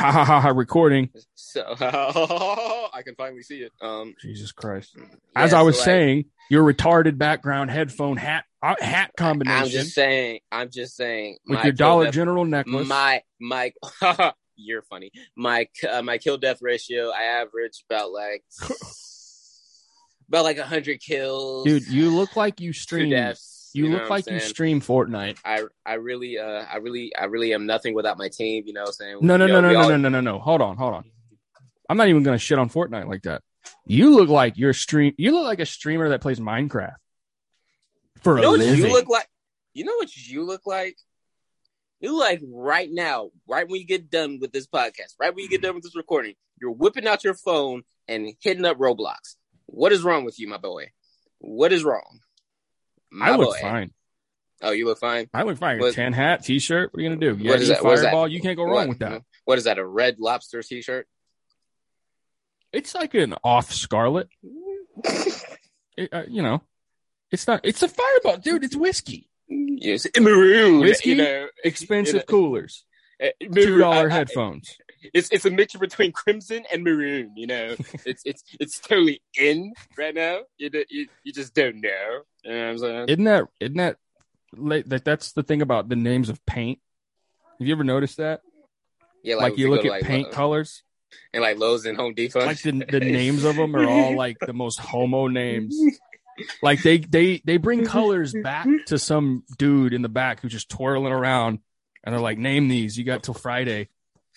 Ha ha ha ha. Recording. So I can finally see it. Um, Jesus Christ. As I was so, like, saying, your retarded background headphone hat uh, hat combination. I'm just saying. I'm just saying. with your kill Dollar death- General necklace. My my. you're funny. My uh, my kill death ratio. I average about like about like hundred kills. Dude, you look like you two deaths. You, know look like you stream Fortnite. I I really uh I really I really am nothing without my team. You know what I'm saying? No, no, You no, know, no, no, all- no, no, no, no. Hold on, hold on. I'm not even gonna shit on Fortnite like that. You look like you're stream. You look like a streamer that plays Minecraft for You a know what living. you look like? You know what you look like? You look like right now, right when you get done with this podcast, right when you get done with this recording, you're whipping out your phone and hitting up Roblox. What is wrong with you, my boy? What is wrong? I look boy. fine. Oh, you look fine. I look fine. What- Tan hat, t-shirt. What are you gonna do? You What is that? What is that? Fireball. You can't go wrong What- with that. What is that? A red lobster t-shirt? It's like an off Scarlet. It, uh, you know, it's not. It's a Fireball, dude. It's whiskey. Yes, maroon. Whiskey? You know, Expensive you know, coolers. uh, Two dollar headphones. It's it's a mixture between crimson and maroon. You know, it's it's it's totally in right now. You you, you just don't know. You know what I'm saying? Isn't that? Isn't that? Like, that that's the thing about the names of paint. Have you ever noticed that? yeah, Like, if you look at like, paint Lo- colors. and like Lowe's and Home Depot. like the the names of them are all like the most homo names. Like they they they bring colors back to some dude in the back who's just twirling around, and they're like, "Name these. You got till Friday."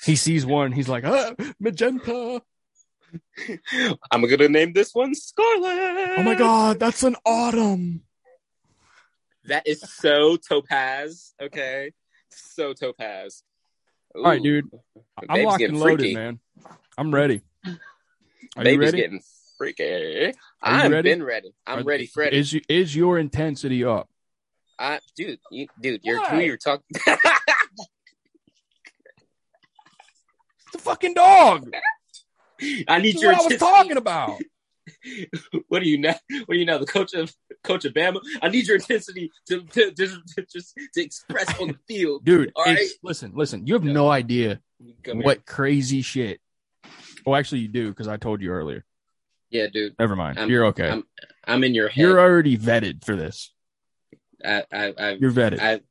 He sees one. He's like, ah, "Magenta." I'm gonna name this one Scarlet. Oh my god, that's an autumn. that is so topaz. Okay, so topaz. All right, dude. I'm locked and loaded, freaky. man. I'm ready. Are you ready? getting freaky. I'm ready? been ready. I'm Are- ready, Freddy. Is is your intensity up? I, dude, you, dude, you're Why? who you're talking. A fucking dog. I need your what I was talking about. What are you now? What are you now? The coach of coach of Bama. I need your intensity to to, to, to just to express on the field, Dude, All right. listen, listen. You have no idea Come here. what crazy shit. Well, actually, you do because I told you earlier. Yeah, dude. Never mind. I'm- You're okay. I'm- I'm in your head. You're already vetted for this. I, I, I, You're vetted. I,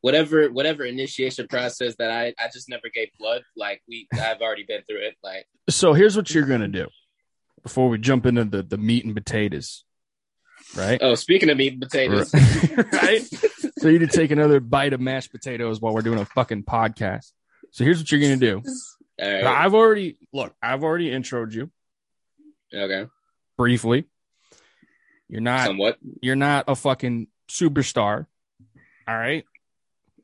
whatever, whatever initiation process that I, I just never gave blood. Like we, I've already been through it. Like so here's what you're gonna do before we jump into the the meat and potatoes, right? oh, speaking of meat and potatoes, right. So you need to take another bite of mashed potatoes while we're doing a fucking podcast. So here's what you're gonna do. All right. I've already look. I've already introed you okay, briefly. You're not. somewhat. You're not a fucking superstar. All right.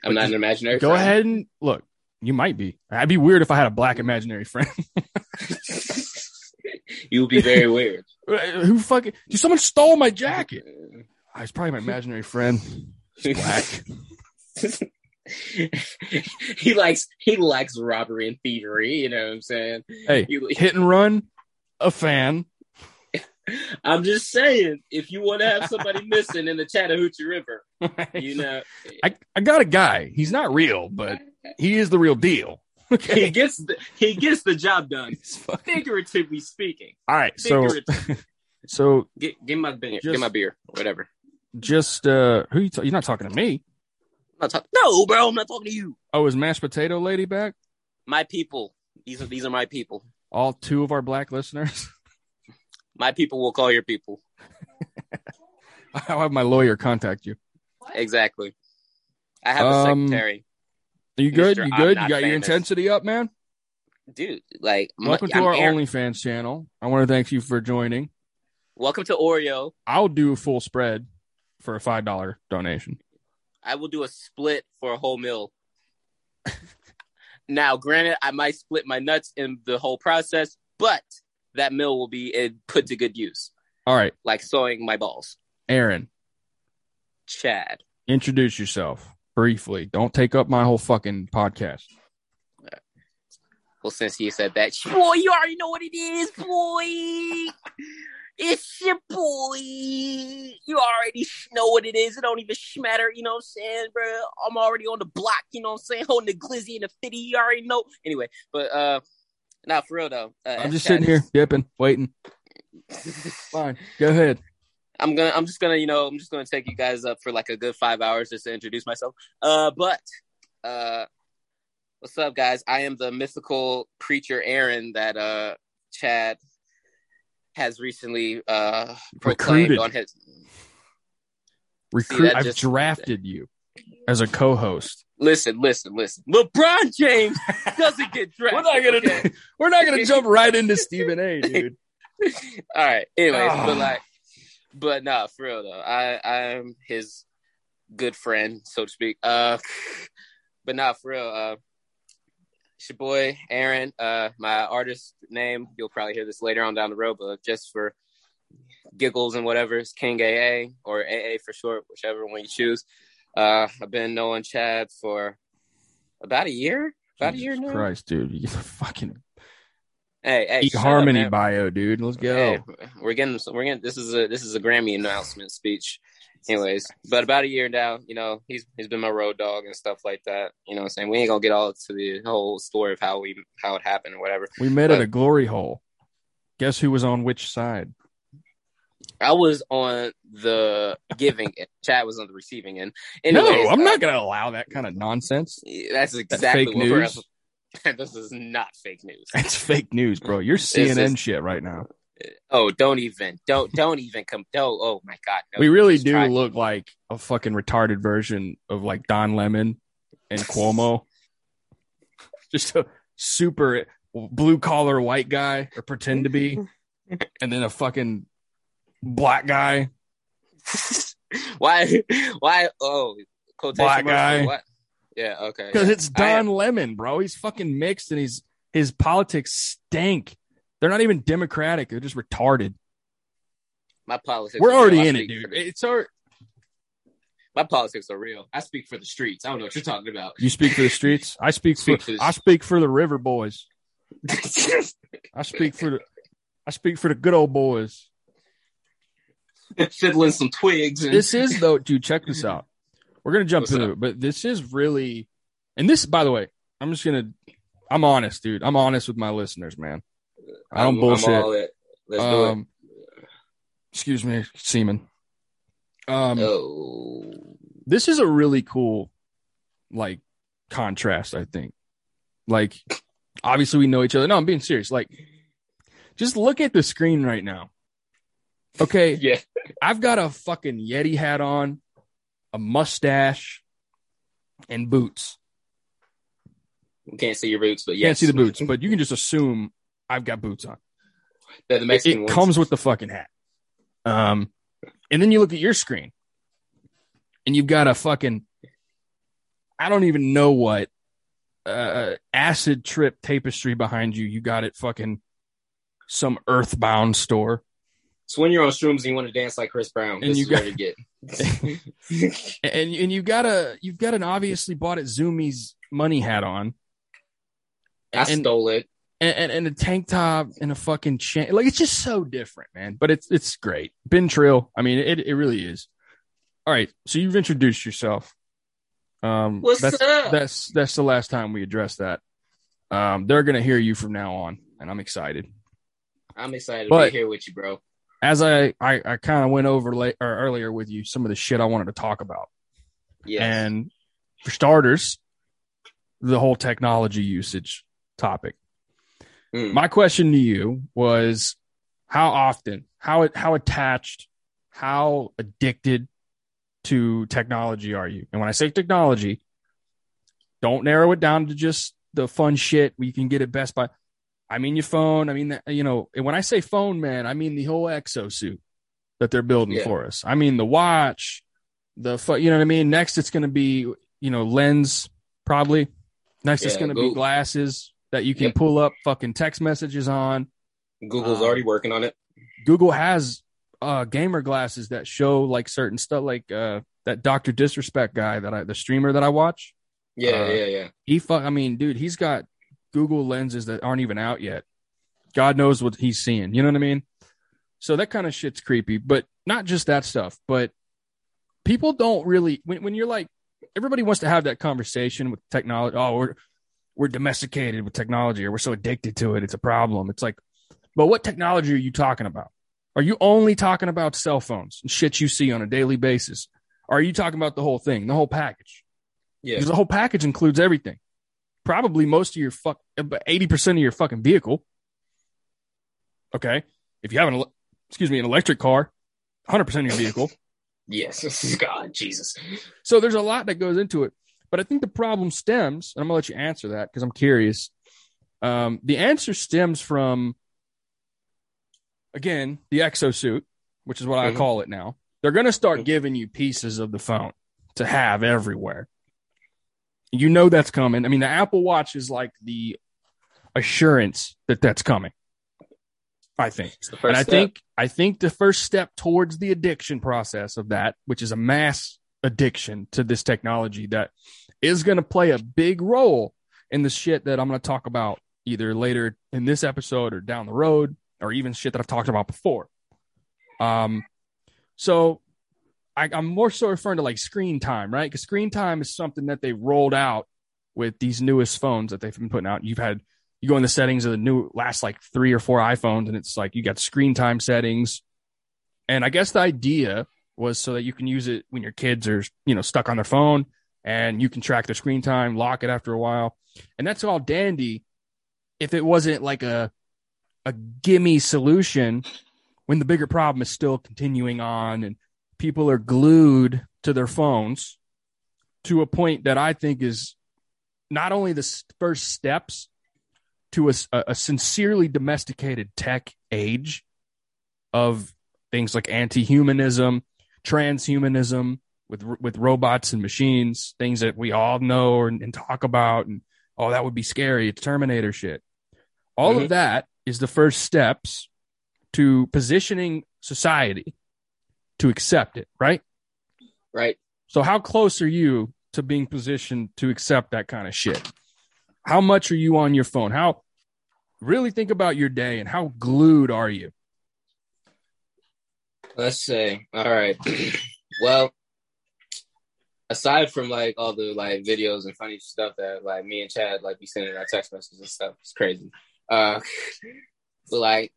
I'm not an imaginary. Go friend. ahead and look. You might be. I'd be weird if I had a black imaginary friend. you would be very weird. Who fucking? Dude, someone stole my jacket. Uh, ah, oh, he's probably my imaginary friend. He's black. he likes he likes robbery and thievery. You know what I'm saying? Hey, He- hit and run, a fan. I'm just saying, if you want to have somebody missing in the Chattahoochee River, you know, I, I got a guy. He's not real, but he is the real deal. he gets the, he gets the job done. Fucking- Figuratively speaking, All right. So, so Get, give my beer, Just- give my beer, whatever. just uh, who you? Ta- you're not talking to me. Talking. No, bro, I'm not talking to you. Oh, is mashed potato lady back? My people. These are these are my people. All two of our black listeners. My people will call your people. I'll have my lawyer contact you. Exactly. I have a Um, secretary, Are you good? Mr. You good? You not got your intensity up, man. dude. Like, my- Welcome to I'm our Aaron. OnlyFans channel. I want to thank you for joining. Welcome to Oreo. I'll do a full spread for a five dollar donation. I will do a split for a whole meal. now, granted, I might split my nuts in the whole process, but that mill will be put to good use, All right, like sewing my balls. Aaron, Chad. introduce yourself briefly. Don't take up my whole fucking podcast. Well, since you said that, boy, you already know what it is, boy. It's your boy. You already know what it is. It don't even matter. You know what I'm saying, bro? I'm already on the block. You know what I'm saying? Holding the glizzy and the fitty. You already know. Anyway, but uh, not for real though. Uh, I'm just sitting here yipping, waiting. Fine, go ahead. I'm gonna. I'm just gonna. You know. I'm just gonna take you guys up for like a good five hours just to introduce myself. Uh, but uh, what's up, guys? I am the mythical preacher Aaron that uh Chad has recently uh proclaimed Recruited. on his. Recruit. that I've just- drafted you as a co-host. Listen, listen, listen. LeBron James doesn't get drafted. We're not gonna. okay? We're not gonna jump right into Stephen A. Dude. All right. Anyways, Ah. but like, but nah, for real though, I I'm his good friend, so to speak. Uh, but nah, for real. Uh, it's your boy Aaron. Uh, my artist name you'll probably hear this later on down the road, but just for giggles and whatever, it's King AA or AA for short, whichever one you choose. Uh, I've been knowing Chad for about a year. About a year Jesus now. Christ, dude. You fucking Hey, hey, shut up, Harmony bio, dude. Let's go. Hey, we're getting we're getting this is a this is a Grammy announcement speech. Anyways, but about a year now, you know, he's he's been my road dog and stuff like that. You know what I'm saying? We ain't gonna get all to the whole story of how we how it happened or whatever. We met at a glory hole. Guess who was on which side? I was on the giving end. Chad was on the receiving end. Anyways, no, I'm uh, not gonna allow that kind of nonsense. That's exactly fake what we're news. this is not fake news. That's fake news, bro. You're CNN is- shit right now. Oh, don't even don't don't even come don't oh my god. No, we really do look like a fucking retarded version of like Don Lemon and Cuomo. Just a super blue collar white guy or pretend to be, and then a fucking black guy. why why oh Black guy. What? Yeah, okay. Because yeah. it's I Don Lemon, bro. He's fucking mixed and he's his politics stink. They're not even democratic. They're just retarded. my politics. We're real. already in it, dude. the- It's our my politics are real. I speak for the streets. I don't know what you're talking about. you speak for the streets. I speak for Speak for the- I speak for the river boys. I speak for the I speak for the good old boys. Fiddling some twigs and This is though, dude. Check this out. We're gonna jump What's into up? it, but this is really, and this, by the way, I'm just gonna. I'm honest, dude. I'm honest with my listeners, man. I don't I'm- bullshit. I'm all it. Let's do it. Um, excuse me, semen. Um, Oh, this is a really cool, like, contrast. I think. Like, obviously, we know each other. No, I'm being serious. Like, just look at the screen right now. Okay, yeah. I've got a fucking Yeti hat on, a mustache, and boots. You can't see your boots, but You yes. Can't see the boots, but you can just assume I've got boots on. They're the It, Mexican it ones. comes with the fucking hat. Um, and then you look at your screen, and you've got a fucking, I don't even know what, uh, acid trip tapestry behind you. You got it fucking some earthbound store. It's when you're on shrooms and you want to dance like Chris Brown. And this you is got- you get. and and you got a you've got an obviously bought at Zumiez money hat on, I and, stole it. and and and a tank top and a fucking chain. Like it's just so different, man. But it's it's great. Ben Trill. I mean, it it really is. All right, so you've introduced yourself. Um, What's that's up? that's that's the last time we address that. Um, they're gonna hear you from now on, and I'm excited. I'm excited But- to be here with you, bro. As I I, I kind of went over late or earlier with you some of the shit I wanted to talk about. Yes. And for starters, the whole technology usage topic. Mm. My question to you was how often, how how attached, how addicted to technology are you? And when I say technology, don't narrow it down to just the fun shit we can get at Best Buy. I mean your phone. I mean, that- you know, when I say phone, man, I mean the whole exosuit that they're building Yeah. for us. I mean the watch, the fu- you know what I mean. Next, it's going to be you know lens probably. Next, it's going to be glasses that you can Yep. pull up fucking text messages on. Google's um, already working on it. Google has uh gamer glasses that show like certain stuff, like uh that Doctor Disrespect guy that I the streamer that I watch. Yeah, uh, yeah, yeah. He fuck. I mean, dude, he's got Google lenses that aren't even out yet. God knows what he's seeing. You know what I mean? So that kind of shit's creepy, but not just that stuff, but people don't really when when you're like everybody wants to have that conversation with technology. Oh, we're we're domesticated with technology or we're so addicted to it. It's a problem. It's like, but what technology are you talking about? Are you only talking about cell phones and shit you see on a daily basis? Or are you talking about the whole thing, the whole package? Yeah. Because the whole package includes everything. Probably most of your fuck, eighty percent of your fucking vehicle. Okay, if you have an, excuse me, an electric car, hundred percent of your vehicle. Yes, God, Jesus. So there's a lot that goes into it. But I think the problem stems, and I'm gonna let you answer that because I'm curious. Um, the answer stems from again the exosuit, which is what I Mhm. call it now. They're gonna start Mhm. giving you pieces of the phone to have everywhere. You know that's coming. I mean, the Apple Watch is like the assurance that that's coming. I think. It's the first And I step. think I think the first step towards the addiction process of that, which is a mass addiction to this technology that is going to play a big role in the shit that I'm going to talk about either later in this episode or down the road or even shit that I've talked about before. Um so I, I'm more so referring to like screen time, right? Because screen time is something that they rolled out with these newest phones that they've been putting out. You've had you go in the settings of the new last like three or four iPhones, and it's like you got screen time settings. And I guess the idea was so that you can use it when your kids are, you know, stuck on their phone and you can track their screen time, lock it after a while. And that's all dandy if it wasn't like a a gimme solution when the bigger problem is still continuing on and people are glued to their phones to a point that I think is not only the first steps to a, a sincerely domesticated tech age of things like anti-humanism, transhumanism with with robots and machines, things that we all know and, and talk about, and oh, that would be scary. It's Terminator shit. All Mhm. of that is the first steps to positioning society to accept it, right? right? So how close are you to being positioned to accept that kind of shit? How much are you on your phone? How really think about your day and how glued are you? Let's say, all right. well, aside from like all the like videos and funny stuff that like me and Chad like be sending our text messages and stuff, it's crazy. Uh, but like,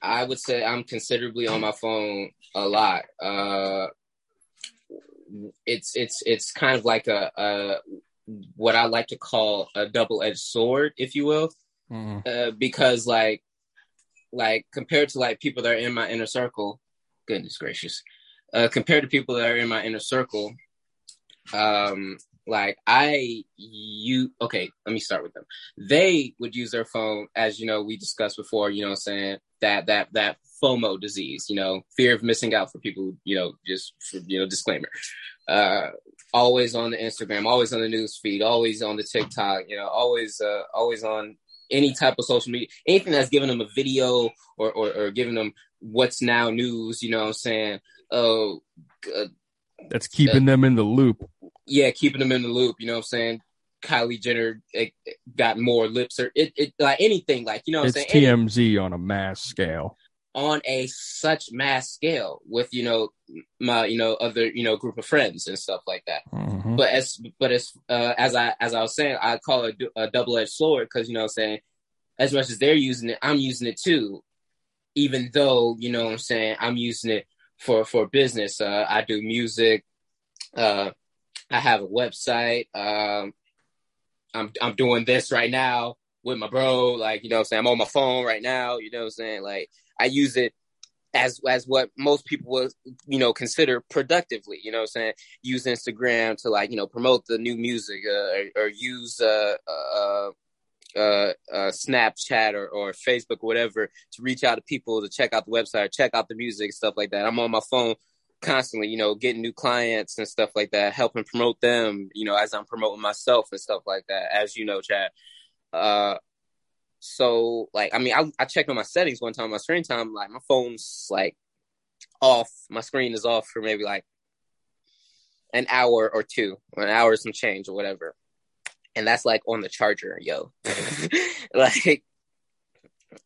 I would say I'm considerably on my phone a lot. Uh, it's it's it's kind of like a, a what I like to call a double edged sword, if you will Mm-mm. uh, because like like compared to like people that are in my inner circle goodness gracious uh compared to people that are in my inner circle um like i you okay let me start with them they would use their phone as you know we discussed before you know what i'm saying that that that fomo disease you know fear of missing out for people you know just for, you know disclaimer uh always on the instagram always on the news feed always on the tiktok you know always uh always on any type of social media, anything that's giving them a video or, or, or giving them what's now news, you know what I'm saying? Oh, uh, That's keeping them in the loop. yeah, keeping them in the loop, you know what I'm saying? Kylie Jenner it, it got more lips or it, it like anything like, you know what It's I'm saying? TMZ on a mass scale. on a such mass scale with, you know, my, you know, other, you know, group of friends and stuff like that. Mhm. but as but as uh, as I as I was saying, I call it a double edged sword because you know I'm saying as much as they're using it, I'm using it too. Even though you know what I'm saying, I'm using it for for business. Uh, I do music. Uh, I have a website. Um, I'm I'm doing this right now with my bro. Like you know what I'm saying, I'm on my phone right now. You know what I'm saying, like I use it as as what most people would you know consider productively you know what i'm saying use instagram to like you know promote the new music uh, or, or use uh, uh uh uh snapchat or, or facebook or whatever to reach out to people to check out the website check out the music stuff like that i'm on my phone constantly you know getting new clients and stuff like that helping promote them you know as i'm promoting myself and stuff like that as you know chad. Uh so like I mean I I checked on my settings one time my screen time like my phone's like off. My screen is off for maybe like an hour or two or an hour some change or whatever. And that's like on the charger yo. Like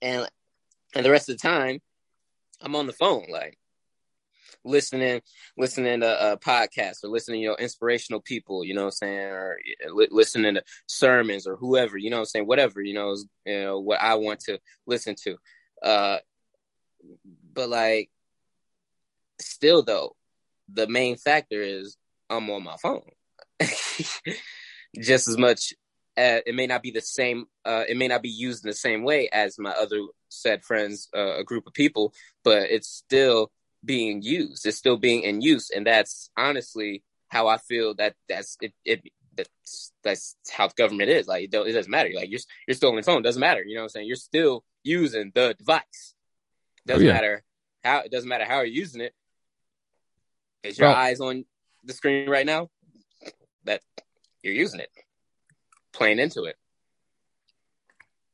and and the rest of the time I'm on the phone, like listening, listening to uh, podcasts or listening, you know, inspirational people, you know what I'm saying, or li- listening to sermons or whoever, you know what I'm saying, whatever, you know, is, you know, what I want to listen to. Uh, but like, still though, the main factor is I'm on my phone. Just as much uh, it may not be the same uh, it may not be used in the same way as my other said friends uh, a group of people but it's still being used. It's still being in use. And that's honestly how i feel that that's it, it that's that's how the government is. Like it, it doesn't matter. Like you're you're still on the phone. It doesn't matter. You know what i'm saying? You're still using the device. It doesn't oh, yeah. matter how it doesn't matter how you're using it. Is your well, eyes on the screen right now? That you're using it. Playing into it.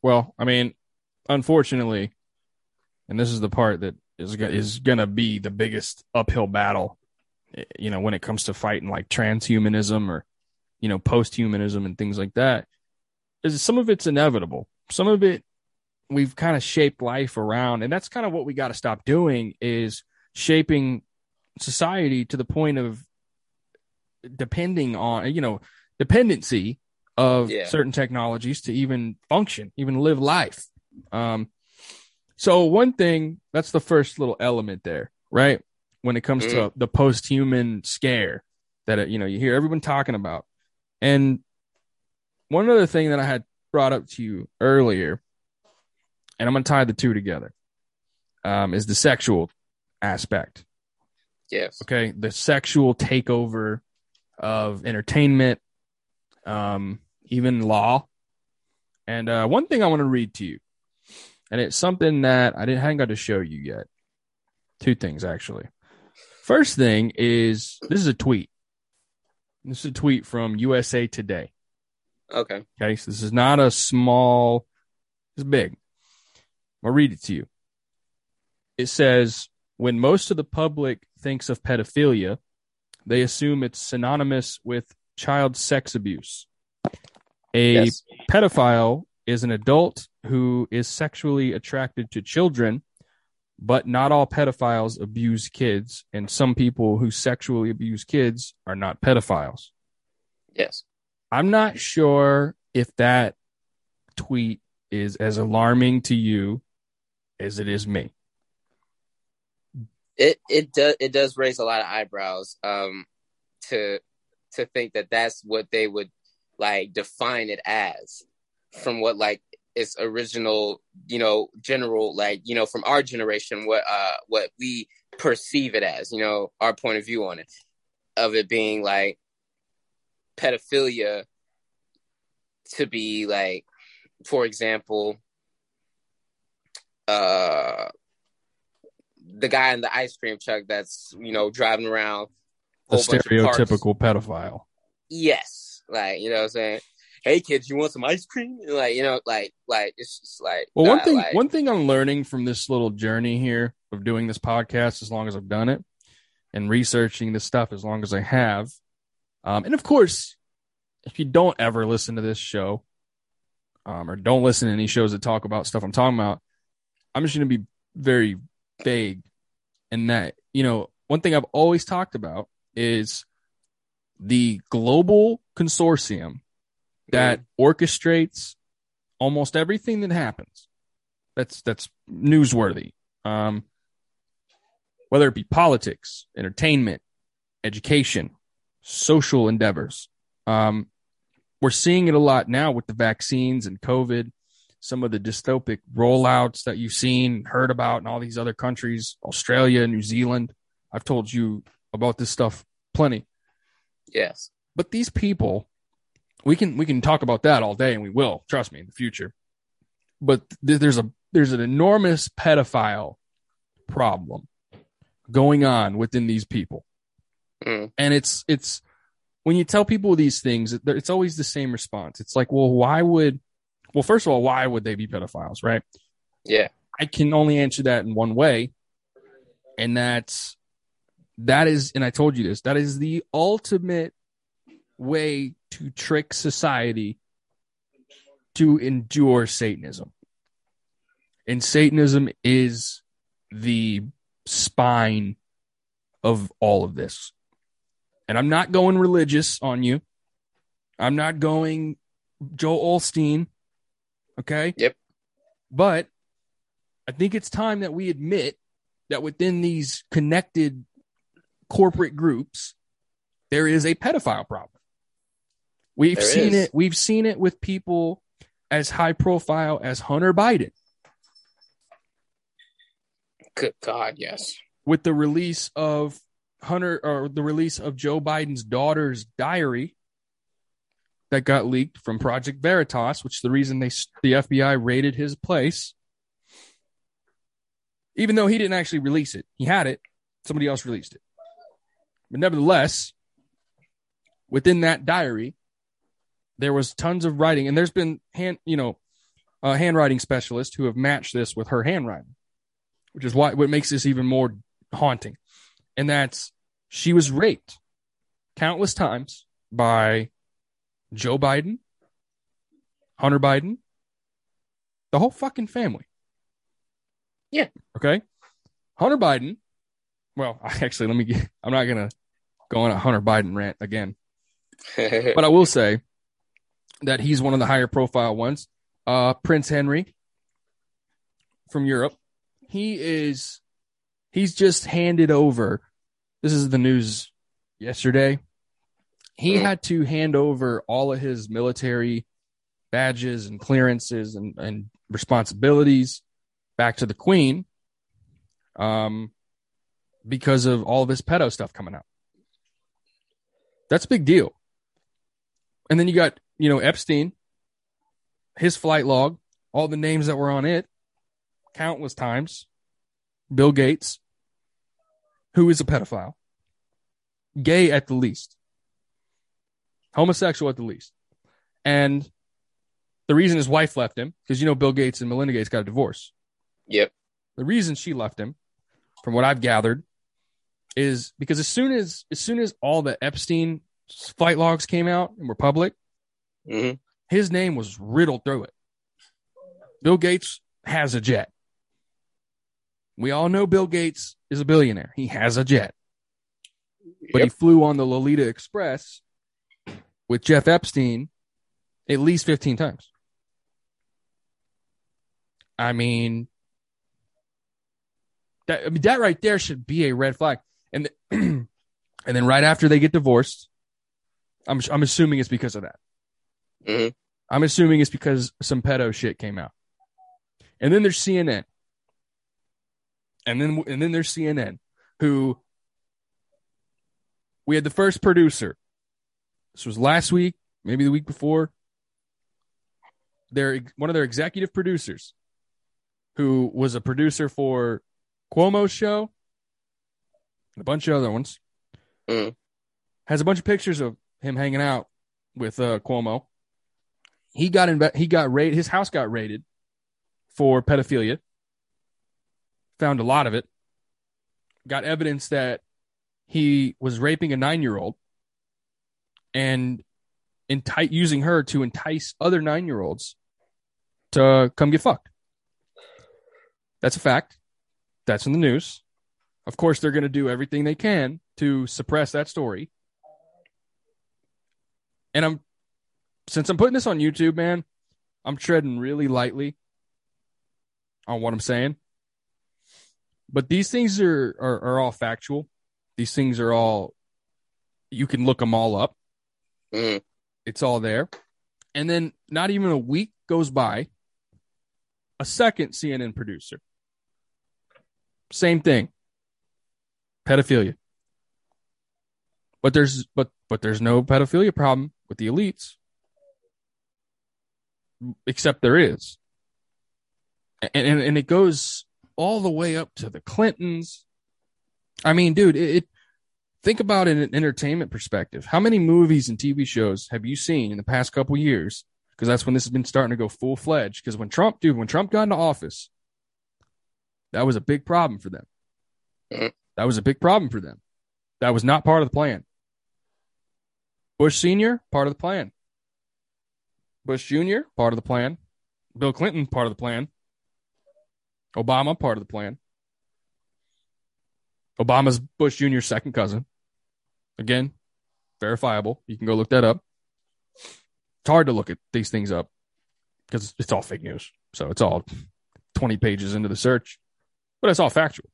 Well, I mean, unfortunately, and this is the part that is is going to be the biggest uphill battle, you know, when it comes to fighting like transhumanism or you know posthumanism and things like that. Is some of it's inevitable. Some of it we've kind of shaped life around, and that's kind of what we got to stop doing is shaping society to the point of depending on you know dependency of yeah. certain technologies to even function, even live life. Um, so one thing that's the first little element there, right? When it comes mm. to the post-human scare that you know you hear everyone talking about, and one other thing that I had brought up to you earlier, and I'm gonna tie the two together, um, is the sexual aspect. Yes. Okay, the sexual takeover of entertainment, um, even law. And uh, one thing I want to read to you, and it's something that I didn't hadn't got to show you yet. Two things actually. First thing is this is a tweet. This is a tweet from USA Today. Okay. Okay. So this is not a small. It's big. I'll read it to you. It says, when most of the public thinks of pedophilia, they assume it's synonymous with child sex abuse. A yes. pedophile is an adult who is sexually attracted to children, but not all pedophiles abuse kids, and some people who sexually abuse kids are not pedophiles. Yes. I'm not sure if that tweet is as alarming to you as it is me. It it does it does raise a lot of eyebrows um to to think that that's what they would like define it as from what like its original, you know, general like, you know, from our generation what uh what we perceive it as, you know, our point of view on it of it being like pedophilia to be like for example uh the guy in the ice cream truck that's you know driving around the stereotypical pedophile. Yes. Like, you know what I'm saying? Hey kids, you want some ice cream? Like, you know, like, like it's just like. Well, one thing, like, one thing I'm learning from this little journey here of doing this podcast, as long as I've done it, and researching this stuff as long as I have, um, and of course, if you don't ever listen to this show, um, or don't listen to any shows that talk about stuff I'm talking about, I'm just going to be very vague. And that, you know, one thing I've always talked about is the global consortium that orchestrates almost everything that happens. That's that's newsworthy. Um, whether it be politics, entertainment, education, social endeavors. Um, we're seeing it a lot now with the vaccines and COVID, some of the dystopic rollouts that you've seen, heard about in all these other countries, Australia, New Zealand. I've told you about this stuff plenty. Yes. But these people, we can we can talk about that all day, and we will. Trust me, in the future. But th- there's a there's an enormous pedophile problem going on within these people, mm. and it's it's when you tell people these things, it's always the same response. It's like, well, why would well, first of all, why would they be pedophiles, right? Yeah. I can only answer that in one way, and that's that is, and I told you this, that is the ultimate way to trick society to endure Satanism. And Satanism is the spine of all of this. And I'm not going religious on you. I'm not going Joel Osteen. Okay. Yep. But I think it's time that we admit that within these connected corporate groups, there is a pedophile problem. We've There seen is. it. We've seen it with people as high profile as Hunter Biden Good God, yes. with the release of Hunter or the release of Joe Biden's daughter's diary that got leaked from Project Veritas, which is the reason they the FBI raided his place. Even though he didn't actually release it, he had it. Somebody else released it. But nevertheless, within that diary, there was tons of writing, and there's been hand, you know, uh, handwriting specialists who have matched this with her handwriting, which is why what makes this even more haunting. And that's she was raped countless times by Joe Biden, Hunter Biden, the whole fucking family. Yeah. Okay. Hunter Biden. Well, actually, let me get, I'm not going to go on a Hunter Biden rant again, but I will say that he's one of the higher profile ones. Uh, Prince Henry from Europe. He is, he's just handed over. This is the news yesterday. He had to hand over all of his military badges and clearances and, and responsibilities back to the queen um, because of all of his pedo stuff coming out. That's a big deal. And then you got, you know, Epstein, his flight log, all the names that were on it, countless times. Bill Gates, who is a pedophile, gay at the least, homosexual at the least. And the reason his wife left him, because you know Bill Gates and Melinda Gates got a divorce. yep. The reason she left him, from what I've gathered, is because as soon as as soon as all the Epstein flight logs came out and were public, hmm his name was riddled through it. Bill Gates has a jet. We all know Bill Gates is a billionaire. He has a jet, but he flew on the Lolita Express with Jeff Epstein at least 15 times. I mean, that I mean, that right there should be a red flag. And th- and then right after they get divorced, I'm I'm assuming it's because of that. Mhm. I'm assuming it's because some pedo shit came out. And then there's CNN. And then and then there's CNN who we had the first producer. This was last week, maybe the week before. Their one of their executive producers who was a producer for Cuomo's show and a bunch of other ones. Mhm. Has a bunch of pictures of him hanging out with uh, Cuomo. He got in. He got raided. His house got raided for pedophilia. Found a lot of it. Got evidence that he was raping a nine-year-old and enti- using her to entice other nine-year-olds to come get fucked. That's a fact. That's in the news. Of course, they're going to do everything they can to suppress that story. And I'm, since I'm putting this on YouTube, man, I'm treading really lightly on what I'm saying. But these things are, are, are all factual. These things are all, you can look them all up. Mhm. It's all there. And then not even a week goes by, a second CNN producer. Same thing. Pedophilia. But there's but but there's no pedophilia problem with the elites. Except there is. And and, and it goes all the way up to the Clintons. I mean, dude, it, it think about it in an entertainment perspective. How many movies and TV shows have you seen in the past couple years? Because that's when this has been starting to go full fledged. Because when Trump, dude, when Trump got into office, that was a big problem for them. That was a big problem for them. That was not part of the plan. Bush Sr., part of the plan. Bush Jr., part of the plan. Bill Clinton, part of the plan. Obama, part of the plan. Obama's Bush Jr.'s second cousin. Again, verifiable. You can go look that up. It's hard to look at these things up because it's all fake news. So it's all 20 pages into the search, but it's all factual.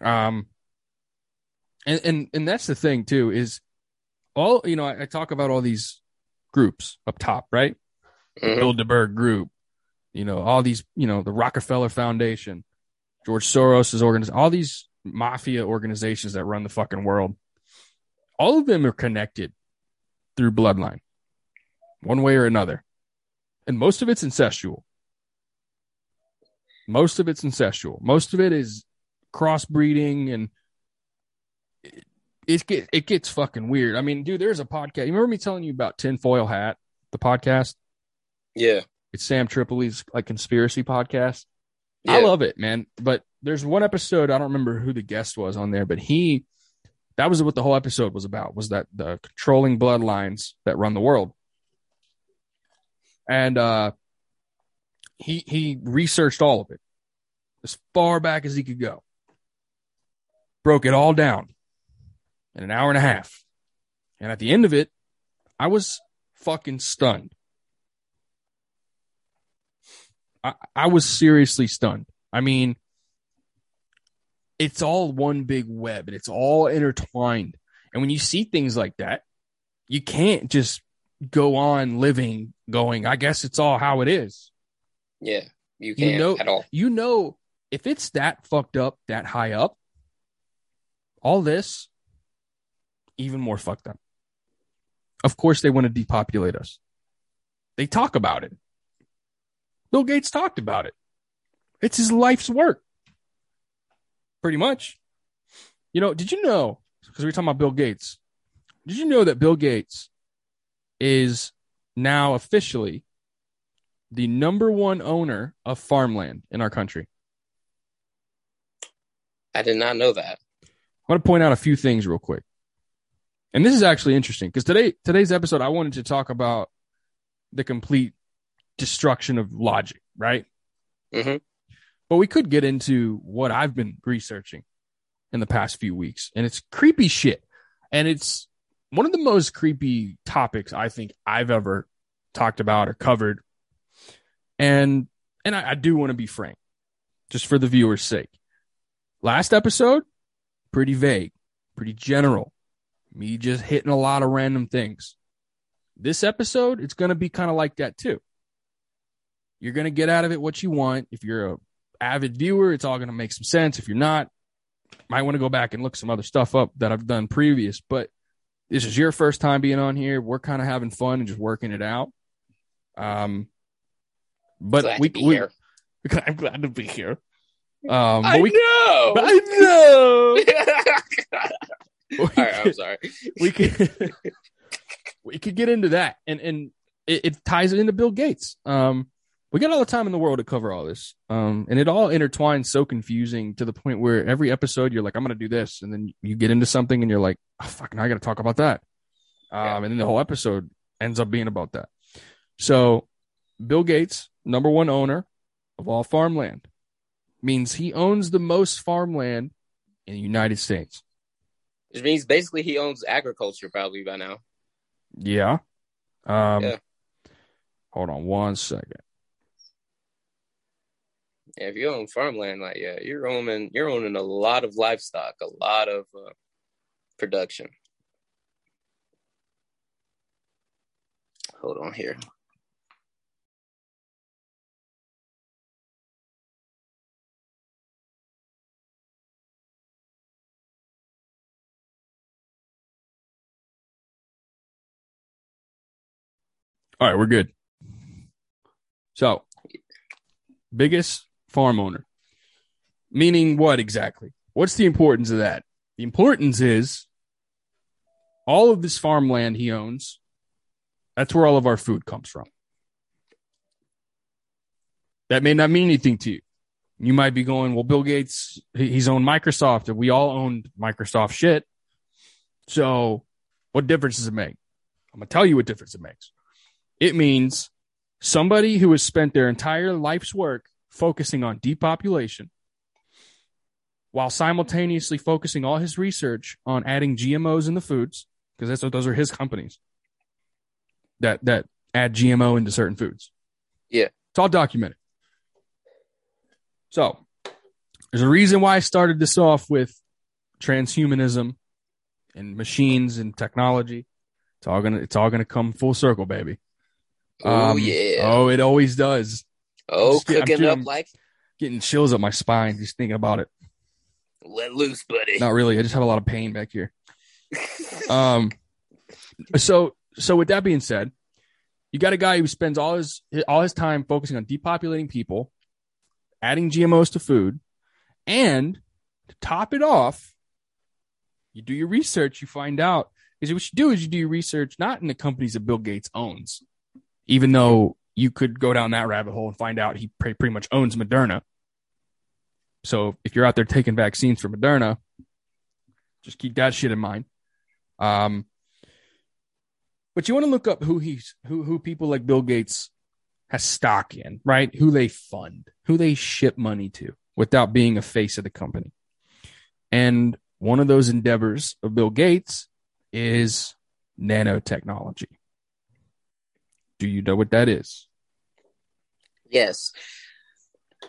Um, and, and, and that's the thing too, is all, you know, I, I talk about all these groups up top, right? Mhm. Bilderberg Group, you know, all these, you know, the Rockefeller Foundation, George Soros's organization, all these mafia organizations that run the fucking world. All of them are connected through bloodline, one way or another. And most of it's incestual. Most of it's incestual. Most of it is crossbreeding and it, get, it gets fucking weird. I mean, dude, there's a podcast. You remember me telling you about Tinfoil Hat, the podcast? Yeah. It's Sam Tripoli's like conspiracy podcast. Yeah. I love it, man. But there's one episode I don't remember who the guest was on there, but he that was what the whole episode was about was that the controlling bloodlines that run the world. And uh he he researched all of it as far back as he could go. Broke it all down in an hour and a half. And at the end of it, I was fucking stunned. I, I was seriously stunned. I mean, it's all one big web and it's all intertwined. And when you see things like that, you can't just go on living going, I guess it's all how it is. Yeah. You can't know- at all. You know, if it's that fucked up, that high up, all this, even more fucked up. Of course, they want to depopulate us. They talk about it. Bill Gates talked about it. It's his life's work. Pretty much. You know, did you know? Because we are talking about Bill Gates. Did you know that Bill Gates is now officially the number one owner of farmland in our country? I did not know that. I want to point out a few things real quick. And this is actually interesting because today today's episode I wanted to talk about the complete destruction of logic, right? hmm But we could get into what I've been researching in the past few weeks, and it's creepy shit. And it's one of the most creepy topics I think I've ever talked about or covered. And and I, I do want to be frank, just for the viewer's sake. Last episode, pretty vague, pretty general. Me just hitting a lot of random things. This episode, it's going to be kind of like that too. You're going to get out of it what you want. If you're a avid viewer, it's all going to make some sense. If you're not, might want to go back and look some other stuff up that I've done previous. But this is your first time being on here. We're kind of having fun and just working it out. Um, but Glad we, we here. I'm glad to be here. Um, I but we, know. I know. All right, I'm sorry. we could we could get into that. And and it, it ties it into bill gates. Um we got all the time in the world to cover all this. Um and it all intertwines so confusing to the point where every episode you're like i'm gonna do this. And then you get into something and you're like oh, fuck now i gotta talk about that. Um Yeah. and then the whole episode ends up being about that. So bill gates number one owner of all farmland means he owns the most farmland in the united states Which means basically he owns agriculture probably by now. Yeah. Um, Yeah. Hold on one second. Yeah, if you own farmland, like yeah, you're owning you're owning a lot of livestock, a lot of uh, production. Hold on here. All right, we're good. So, biggest farm owner. Meaning what exactly? What's the importance of that? The importance is all of this farmland he owns, that's where all of our food comes from. That may not mean anything to you. You might be going, well, Bill Gates, he's owned Microsoft, and we all owned Microsoft shit. So, what difference does it make? I'm going to tell you what difference it makes. It means somebody who has spent their entire life's work focusing on depopulation while simultaneously focusing all his research on adding GMOs in the foods, because that's what those are his companies that that add GMO into certain foods. Yeah. It's all documented. So there's a reason why I started this off with transhumanism and machines and technology. It's all gonna it's all gonna come full circle, baby. Oh Um, yeah. Oh, it always does. Oh, just cooking doing- up like Getting chills up my spine just thinking about it. let loose, buddy. Not really. I just have a lot of pain back here. Um, so so with that being said, you got a guy who spends all his all his time focusing on depopulating people, adding GMOs to food, and to top it off, you do your research. You find out is what you do is you do your research not in the companies that Bill Gates owns, even though you could go down that rabbit hole and find out he pre- pretty much owns Moderna. So if you're out there taking vaccines for Moderna, just keep that shit in mind. Um, but you want to look up who he's who who people like Bill Gates has stock in, right? Who they fund, who they ship money to without being a face of the company. And one of those endeavors of Bill Gates is nanotechnology. Do you know what that is? Yes.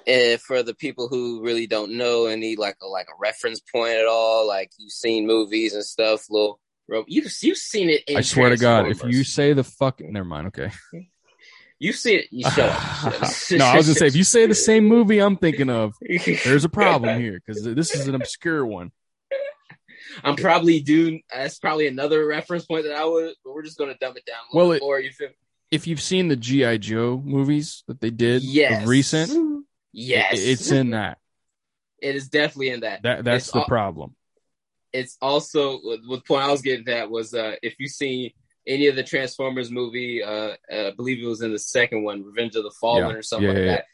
And for the people who really don't know and need like a like a reference point at all, like you've seen movies and stuff, little you you've seen it. I swear to God, if you say the fuck, never mind. Okay. you see it, you shut up. no, I was gonna say if you say the same movie I'm thinking of, there's a problem here because this is an obscure one. I'm probably doing. That's probably another reference point that I would. But we're just gonna dumb it down a Well, it- more. You feel? If you've seen the GI Joe movies that they did Yes. recent, Yes, it- it's in that. It is definitely in that. That that's It's the al- problem. it's also what the point I was getting at was uh, if you see any of the Transformers movie, uh, uh, I believe it was in the second one, Revenge of the Fallen Yeah. or something Yeah, like yeah, that.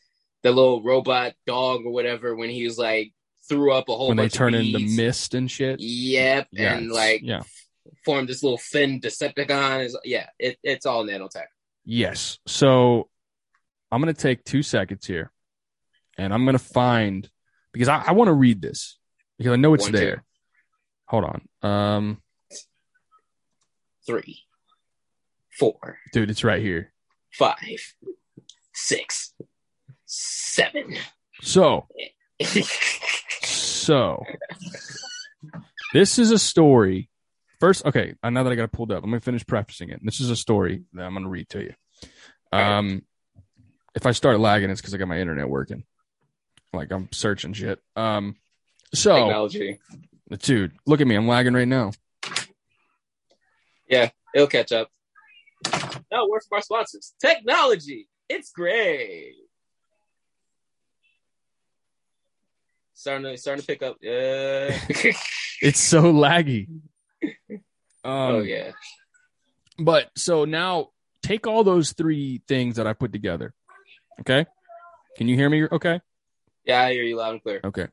The little robot dog or whatever, when he was like threw up a whole When they turn into mist and shit. Yep, and like yeah. formed this little fin Decepticon. Is yeah, it, it's all nanotech. Yes. So I'm gonna take two seconds here, and I'm gonna find because I, I want to read this because I know it's to. there. Hold on, um, Three, four, dude, it's right here. five, six, seven. So So, this is a story. First, okay, I know that I got it pulled up. Let me finish prefacing it. This is a story that I'm going to read to you. Um, if I start lagging, it's because I got my internet working. Like I'm searching shit. Um, so, Technology. dude, look at me. I'm lagging right now. Yeah, it'll catch up. No, word from our sponsors. Technology. It's great. Starting to starting to pick up. Uh, It's so laggy. Um, oh yeah. But so now take all those three things that I put together. Okay. Can you hear me? Okay. Yeah, I hear you loud and clear. Okay.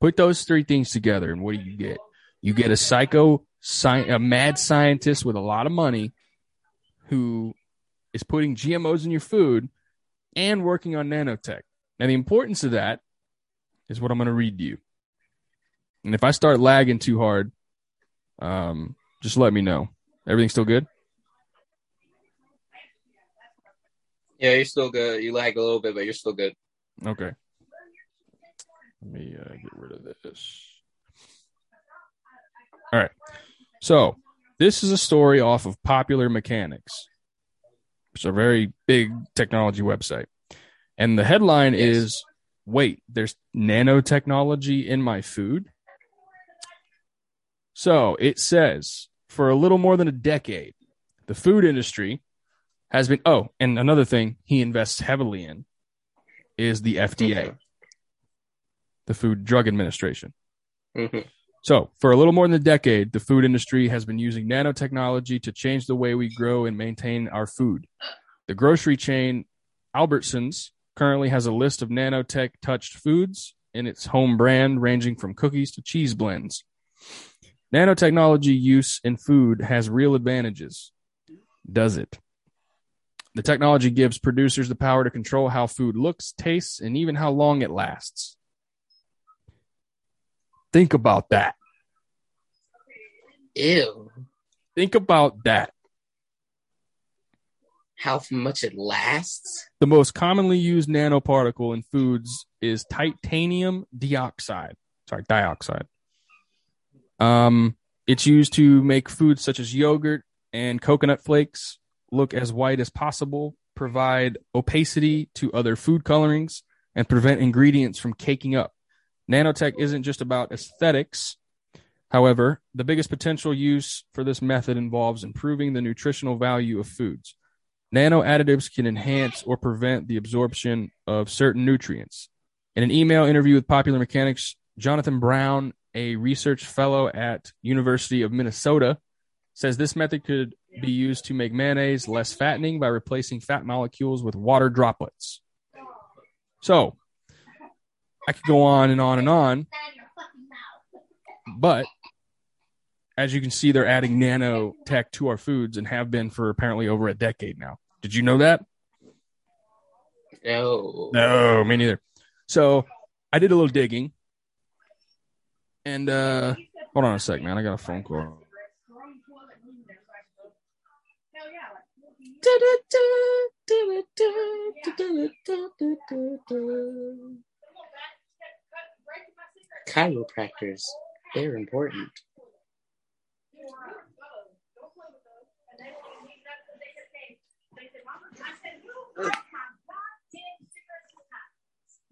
Put those three things together, and what do you get? You get a psycho, sci- a mad scientist with a lot of money who is putting GMOs in your food and working on nanotech. Now, the importance of that is what I'm going to read to you. And if I start lagging too hard, um, just let me know. Everything still good? Yeah, you're still good. You lag a little bit, but you're still good. Okay. Let me uh, get rid of this. All right. So this is a story off of Popular Mechanics, It's a very big technology website. And the headline Yes. is Wait, there's nanotechnology in my food? So it says for a little more than a decade, the food industry has been. Oh, and another thing he invests heavily in is the FDA, Mhm. the Food Drug Administration. Mhm. So, for a little more than a decade, the food industry has been using nanotechnology to change the way we grow and maintain our food. The grocery chain Albertsons currently has a list of nanotech touched foods in its home brand, ranging from cookies to cheese blends. Nanotechnology use in food has real advantages. Does it? The technology gives producers the power to control how food looks, tastes, and even how long it lasts. Think about that. Ew. Think about that. How much it lasts? The most commonly used nanoparticle in foods is titanium dioxide. Sorry, dioxide. Um, it's used to make foods such as yogurt and coconut flakes look as white as possible, provide opacity to other food colorings, and prevent ingredients from caking up. Nanotech isn't just about aesthetics. However, the biggest potential use for this method involves improving the nutritional value of foods. Nano additives can enhance or prevent the absorption of certain nutrients. In an email interview with Popular Mechanics, Jonathan Brown, a research fellow at University of Minnesota, says this method could be used to make mayonnaise less fattening by replacing fat molecules with water droplets. So, I could go on and on and on, but as you can see, they're adding nanotech to our foods and have been for apparently over a decade now. Did you know that? No. No, me neither. So I did a little digging. And uh hold on a sec, man. I got a phone call. Chiropractors. They're important.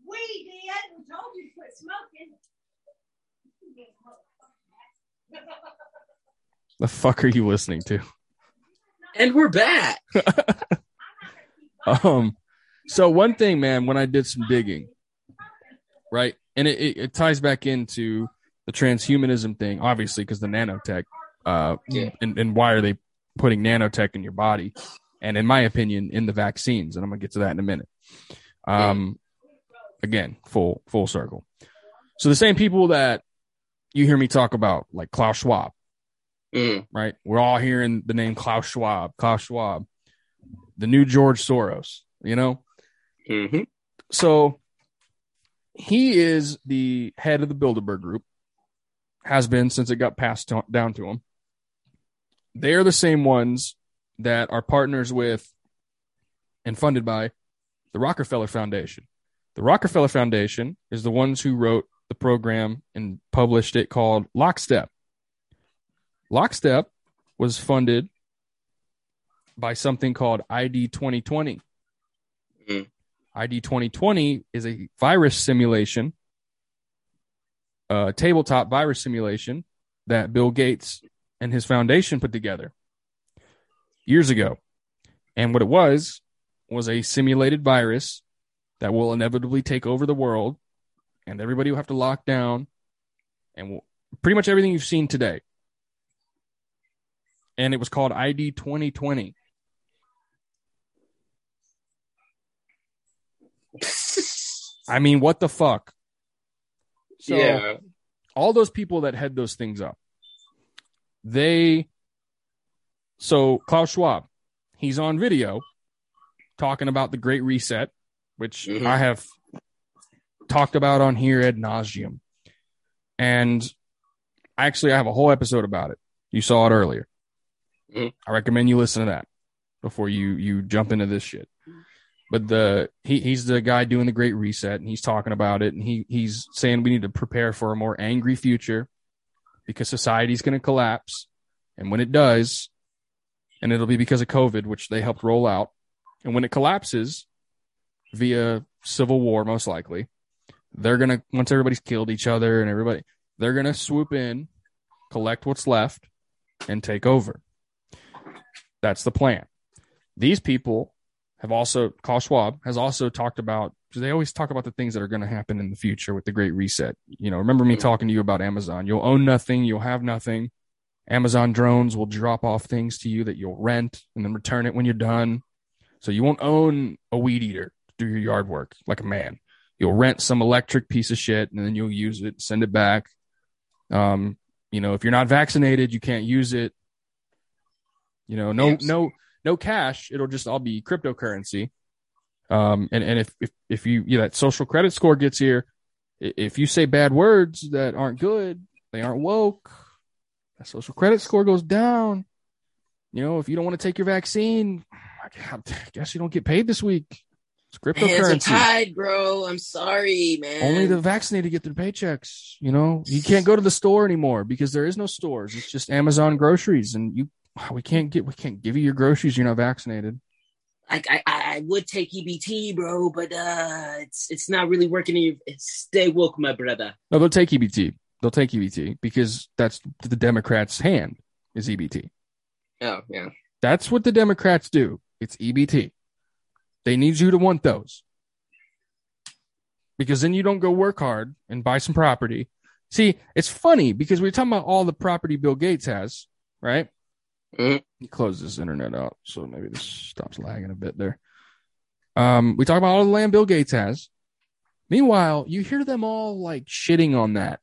We did. We told you to quit smoking. The fuck are you listening to? And we're back. Um, so one thing, man, when I did some digging, right, and it, it, it ties back into the transhumanism thing, obviously, because the nanotech, uh, Yeah. and, and why are they putting nanotech in your body? And in my opinion, in the vaccines, and I'm gonna get to that in a minute. Um, again, full full circle. So the same people that you hear me talk about, like Klaus Schwab, Mm. right? We're all hearing the name Klaus Schwab, Klaus Schwab, the new George Soros, you know? hmm So he is the head of the Bilderberg Group, has been since it got passed to- down to him. They're the same ones that are partners with and funded by the Rockefeller Foundation. The Rockefeller Foundation is the ones who wrote the program and published it called Lockstep. Lockstep was funded by something called ID 2020. Mm. ID 2020 is a virus simulation, a tabletop virus simulation that Bill Gates and his foundation put together years ago. And what it was was a simulated virus that will inevitably take over the world, and everybody will have to lock down, and will, pretty much everything you've seen today. And it was called ID 2020. I mean, what the fuck? So, yeah. all those people that head those things up, they, so Klaus Schwab, he's on video talking about the Great Reset, which Mhm. I have talked about on here ad nauseum. And actually, I have a whole episode about it. You saw it earlier. Mhm. I recommend you listen to that before you you jump into this shit. But the he he's the guy doing the Great Reset, and he's talking about it, and he he's saying we need to prepare for a more angry future because society's going to collapse, and when it does, and it'll be because of COVID, which they helped roll out, and when it collapses via civil war, most likely, they're gonna once everybody's killed each other and everybody, they're gonna swoop in, collect what's left, and take over. That's the plan. These people have also, Klaus Schwab has also talked about, because they always talk about the things that are going to happen in the future with the Great Reset. You know, remember me talking to you about Amazon. You'll own nothing, you'll have nothing. Amazon drones will drop off things to you that you'll rent and then return it when you're done. So you won't own a weed eater to do your yard work like a man. You'll rent some electric piece of shit and then you'll use it, send it back. Um, you know, if you're not vaccinated, you can't use it. You know, no, Yes. no, no cash. It'll just all be cryptocurrency. Um, and, and if, if, if you, yeah, that social credit score gets here, If you say bad words that aren't good, they aren't woke. That social credit score goes down. You know, if you don't want to take your vaccine, I guess you don't get paid this week. It's cryptocurrency. tied, bro. I'm sorry, man. Only the vaccinated get their paychecks. You know, you can't go to the store anymore because there is no stores. It's just Amazon groceries, and you we can't get we can't give you your groceries. You're not vaccinated. Like I I would take EBT, bro, but uh, it's it's not really working. In your, stay woke, my brother. No, they'll take EBT. They'll take EBT because that's the Democrats' hand is EBT. Oh yeah, That's what the Democrats do. It's EBT. They need you to want those. Because then you don't go work hard and buy some property. See, it's funny because we're talking about all the property Bill Gates has, right? Mhm. He closed this internet out, so maybe this stops lagging a bit there. Um, we talk about all the land Bill Gates has. Meanwhile, you hear them all like shitting on that.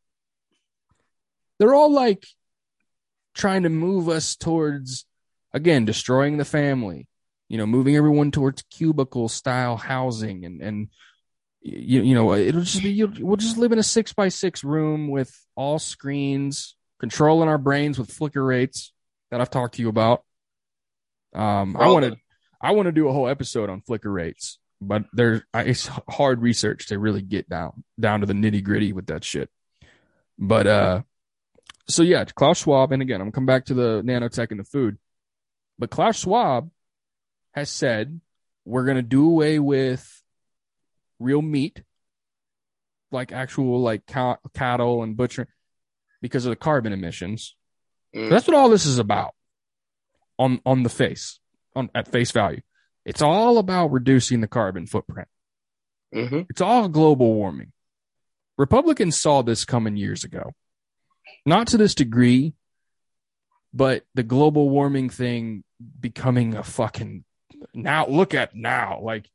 They're all like trying to move us towards again destroying the family you know moving everyone towards cubicle style housing and and you, you know it'll just be we'll just live in a six by six room with all screens controlling our brains with flicker rates that i've talked to you about. Um i want to i want to do a whole episode on flicker rates but there it's hard research to really get down down to the nitty gritty with that shit. But uh so yeah, Klaus Schwab, and again, I'm come back to the nanotech and the food, but Klaus Schwab has said we're gonna do away with real meat, like actual like cow- cattle and butcher, because of the carbon emissions. Mm. That's what all this is about. On on the face, on at face value, it's all about reducing the carbon footprint. hmm It's all global warming. Republicans saw this coming years ago. Not to this degree, but the global warming thing becoming a fucking now look at now. Like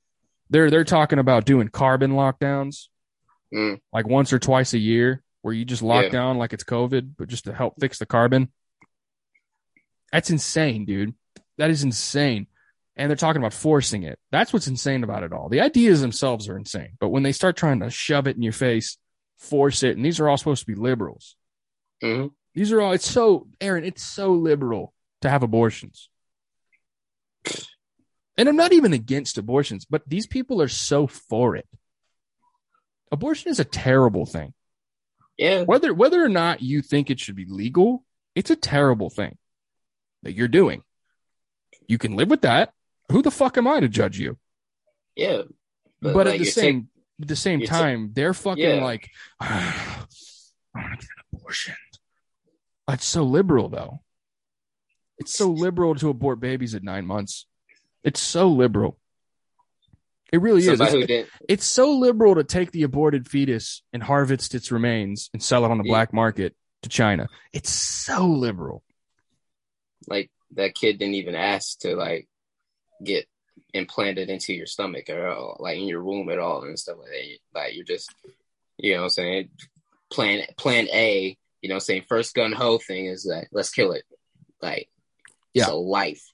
they're they're talking about doing carbon lockdowns Mm. like once or twice a year where you just lock Yeah. down like it's COVID, but just to help fix the carbon. That's insane, dude. That is insane. And they're talking about forcing it. That's what's insane about it all. The ideas themselves are insane, but when they start trying to shove it in your face, force it, and these are all supposed to be liberals. hmm These are all, it's so, Aaron, it's so liberal to have abortions. And I'm not even against abortions, but these people are so for it. Abortion is a terrible thing. Yeah, Whether whether or not you think it should be legal, it's a terrible thing that you're doing. You can live with that. Who the fuck am I to judge you? yeah. But, like, at the same at the same time, they're fucking Yeah. like I want to get an abortion. It's so liberal though. It's so liberal to abort babies at nine months. It's so liberal. It really is. It's- it's so liberal to take the aborted fetus and harvest its remains and sell it on the Yeah. black market to China. It's so liberal. like that kid didn't even ask to like get implanted into your stomach at all, like in your womb at all and stuff like that. Like you're just, you know, what I'm saying plan plan A. You know, what I'm saying first gun ho thing is like let's kill it. Like, Yeah. so life.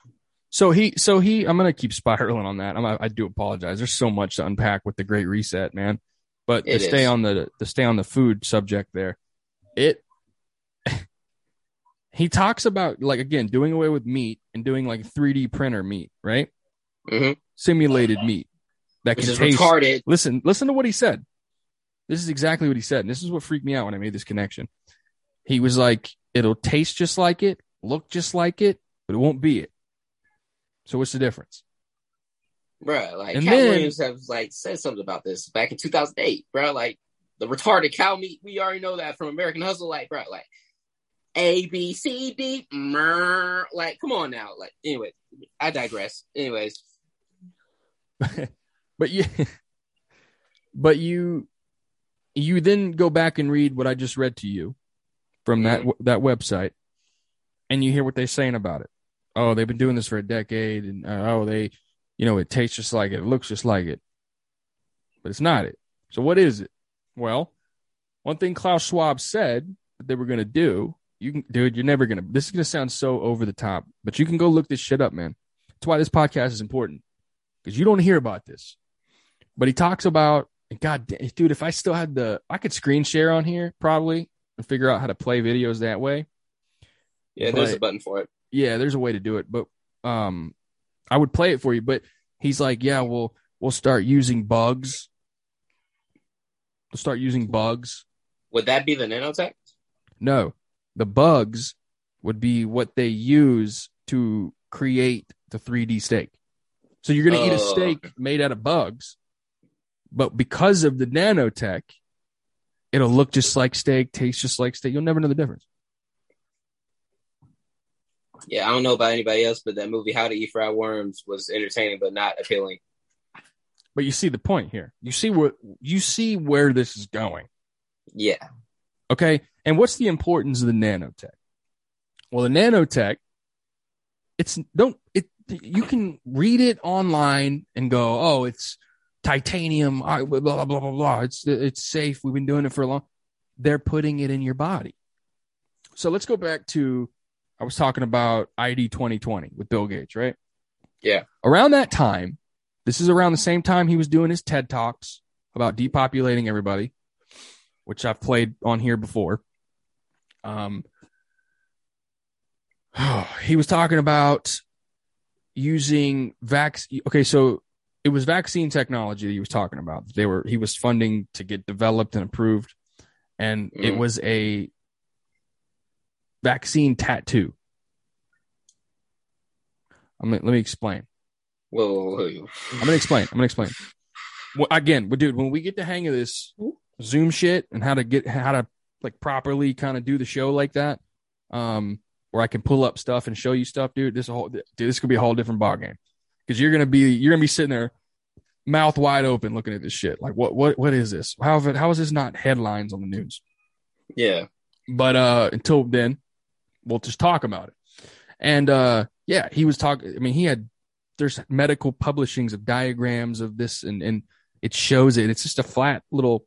So he, so he, I'm gonna keep spiraling on that. I'm, I do apologize. There's so much to unpack with the Great Reset, man. But to It stay is. on the to stay on the food subject, there, it. he talks about like again doing away with meat and doing like 3D printer meat, right? Mm-hmm. Simulated meat that Which can taste retarded. Listen, listen to what he said. This is exactly what he said. And this is what freaked me out when I made this connection. He was like, it'll taste just like it, look just like it, but it won't be it. So what's the difference? Bruh, like And Katt then- Williams have like said something about this back in 2008, bro. Like the retarded cow meat, we already know that from American Hustle. Like, bro, like A B C D, mrr, like come on now. Like, anyway, I digress. Anyways, But you, but you, you then go back and read what I just read to you from that mm-hmm. that website, and you hear what they're saying about it. Oh, they've been doing this for a decade, and uh, oh, they, you know, it tastes just like it, it looks just like it, but it's not it. So what is it? Well, one thing Klaus Schwab said that they were going to do. You can, dude, you're never gonna. This is gonna sound so over the top, but you can go look this shit up, man. That's why this podcast is important because you don't hear about this. But he talks about God, da- dude, if I still had the, I could screen share on here probably and figure out how to play videos that way. Yeah, there's a button for it. Yeah, there's a way to do it, but um, I would play it for you. But he's like, yeah, we'll we'll start using bugs. We'll start using bugs. Would that be the nanotech? No, the bugs would be what they use to create the 3D steak. So you're going to eat a Oh. steak made out of bugs, but because of the nanotech, it'll look just like steak, taste just like steak. You'll never know the difference. Yeah, I don't know about anybody else, but that movie How to Eat Fried Worms was entertaining but not appealing. But you see the point here. You see what you see where this is going. Yeah. Okay. And what's the importance of the nanotech? Well, the nanotech, it's don't it you can read it online and go, oh, it's titanium, ah, blah blah blah blah blah. It's it's safe. We've been doing it for a long. They're putting it in your body. So let's go back to I was talking about ID 2020 with Bill Gates, right? Yeah. Around that time, this is around the same time he was doing his TED Talks about depopulating everybody, which I've played on here before. Um, he was talking about using vac. Okay, so it was vaccine technology that he was talking about. They were he was funding to get developed and approved, and it Mhm. was a vaccine tattoo. I'm gonna, let me explain. Whoa, whoa, whoa. I'm gonna explain. I'm gonna explain. Well, again, but dude, when we get the hang of this Zoom shit and how to get how to like properly kind of do the show like that, um, where I can pull up stuff and show you stuff, dude, this whole dude, this could be a whole different ball game because you're gonna be you're gonna be sitting there, mouth wide open, looking at this shit. Like, what what what is this? How it, how is this not headlines on the news? Yeah. But uh, until then, we'll just talk about it. And uh, yeah, he was talking. I mean, he had there's medical publishings of diagrams of this, and and it shows it. It's just a flat little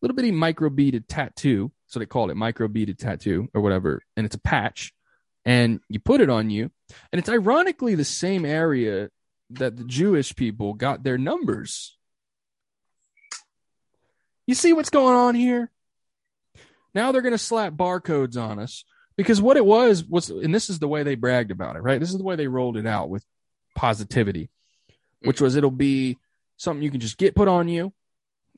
little bitty micro beaded tattoo. So they call it micro beaded tattoo or whatever, and it's a patch, and you put it on you, and it's ironically the same area that the Jewish people got their numbers. You see what's going on here? Now they're going to slap barcodes on us because what it was was, and this is the way they bragged about it, right? This is the way they rolled it out with positivity, which was it'll be something you can just get put on you,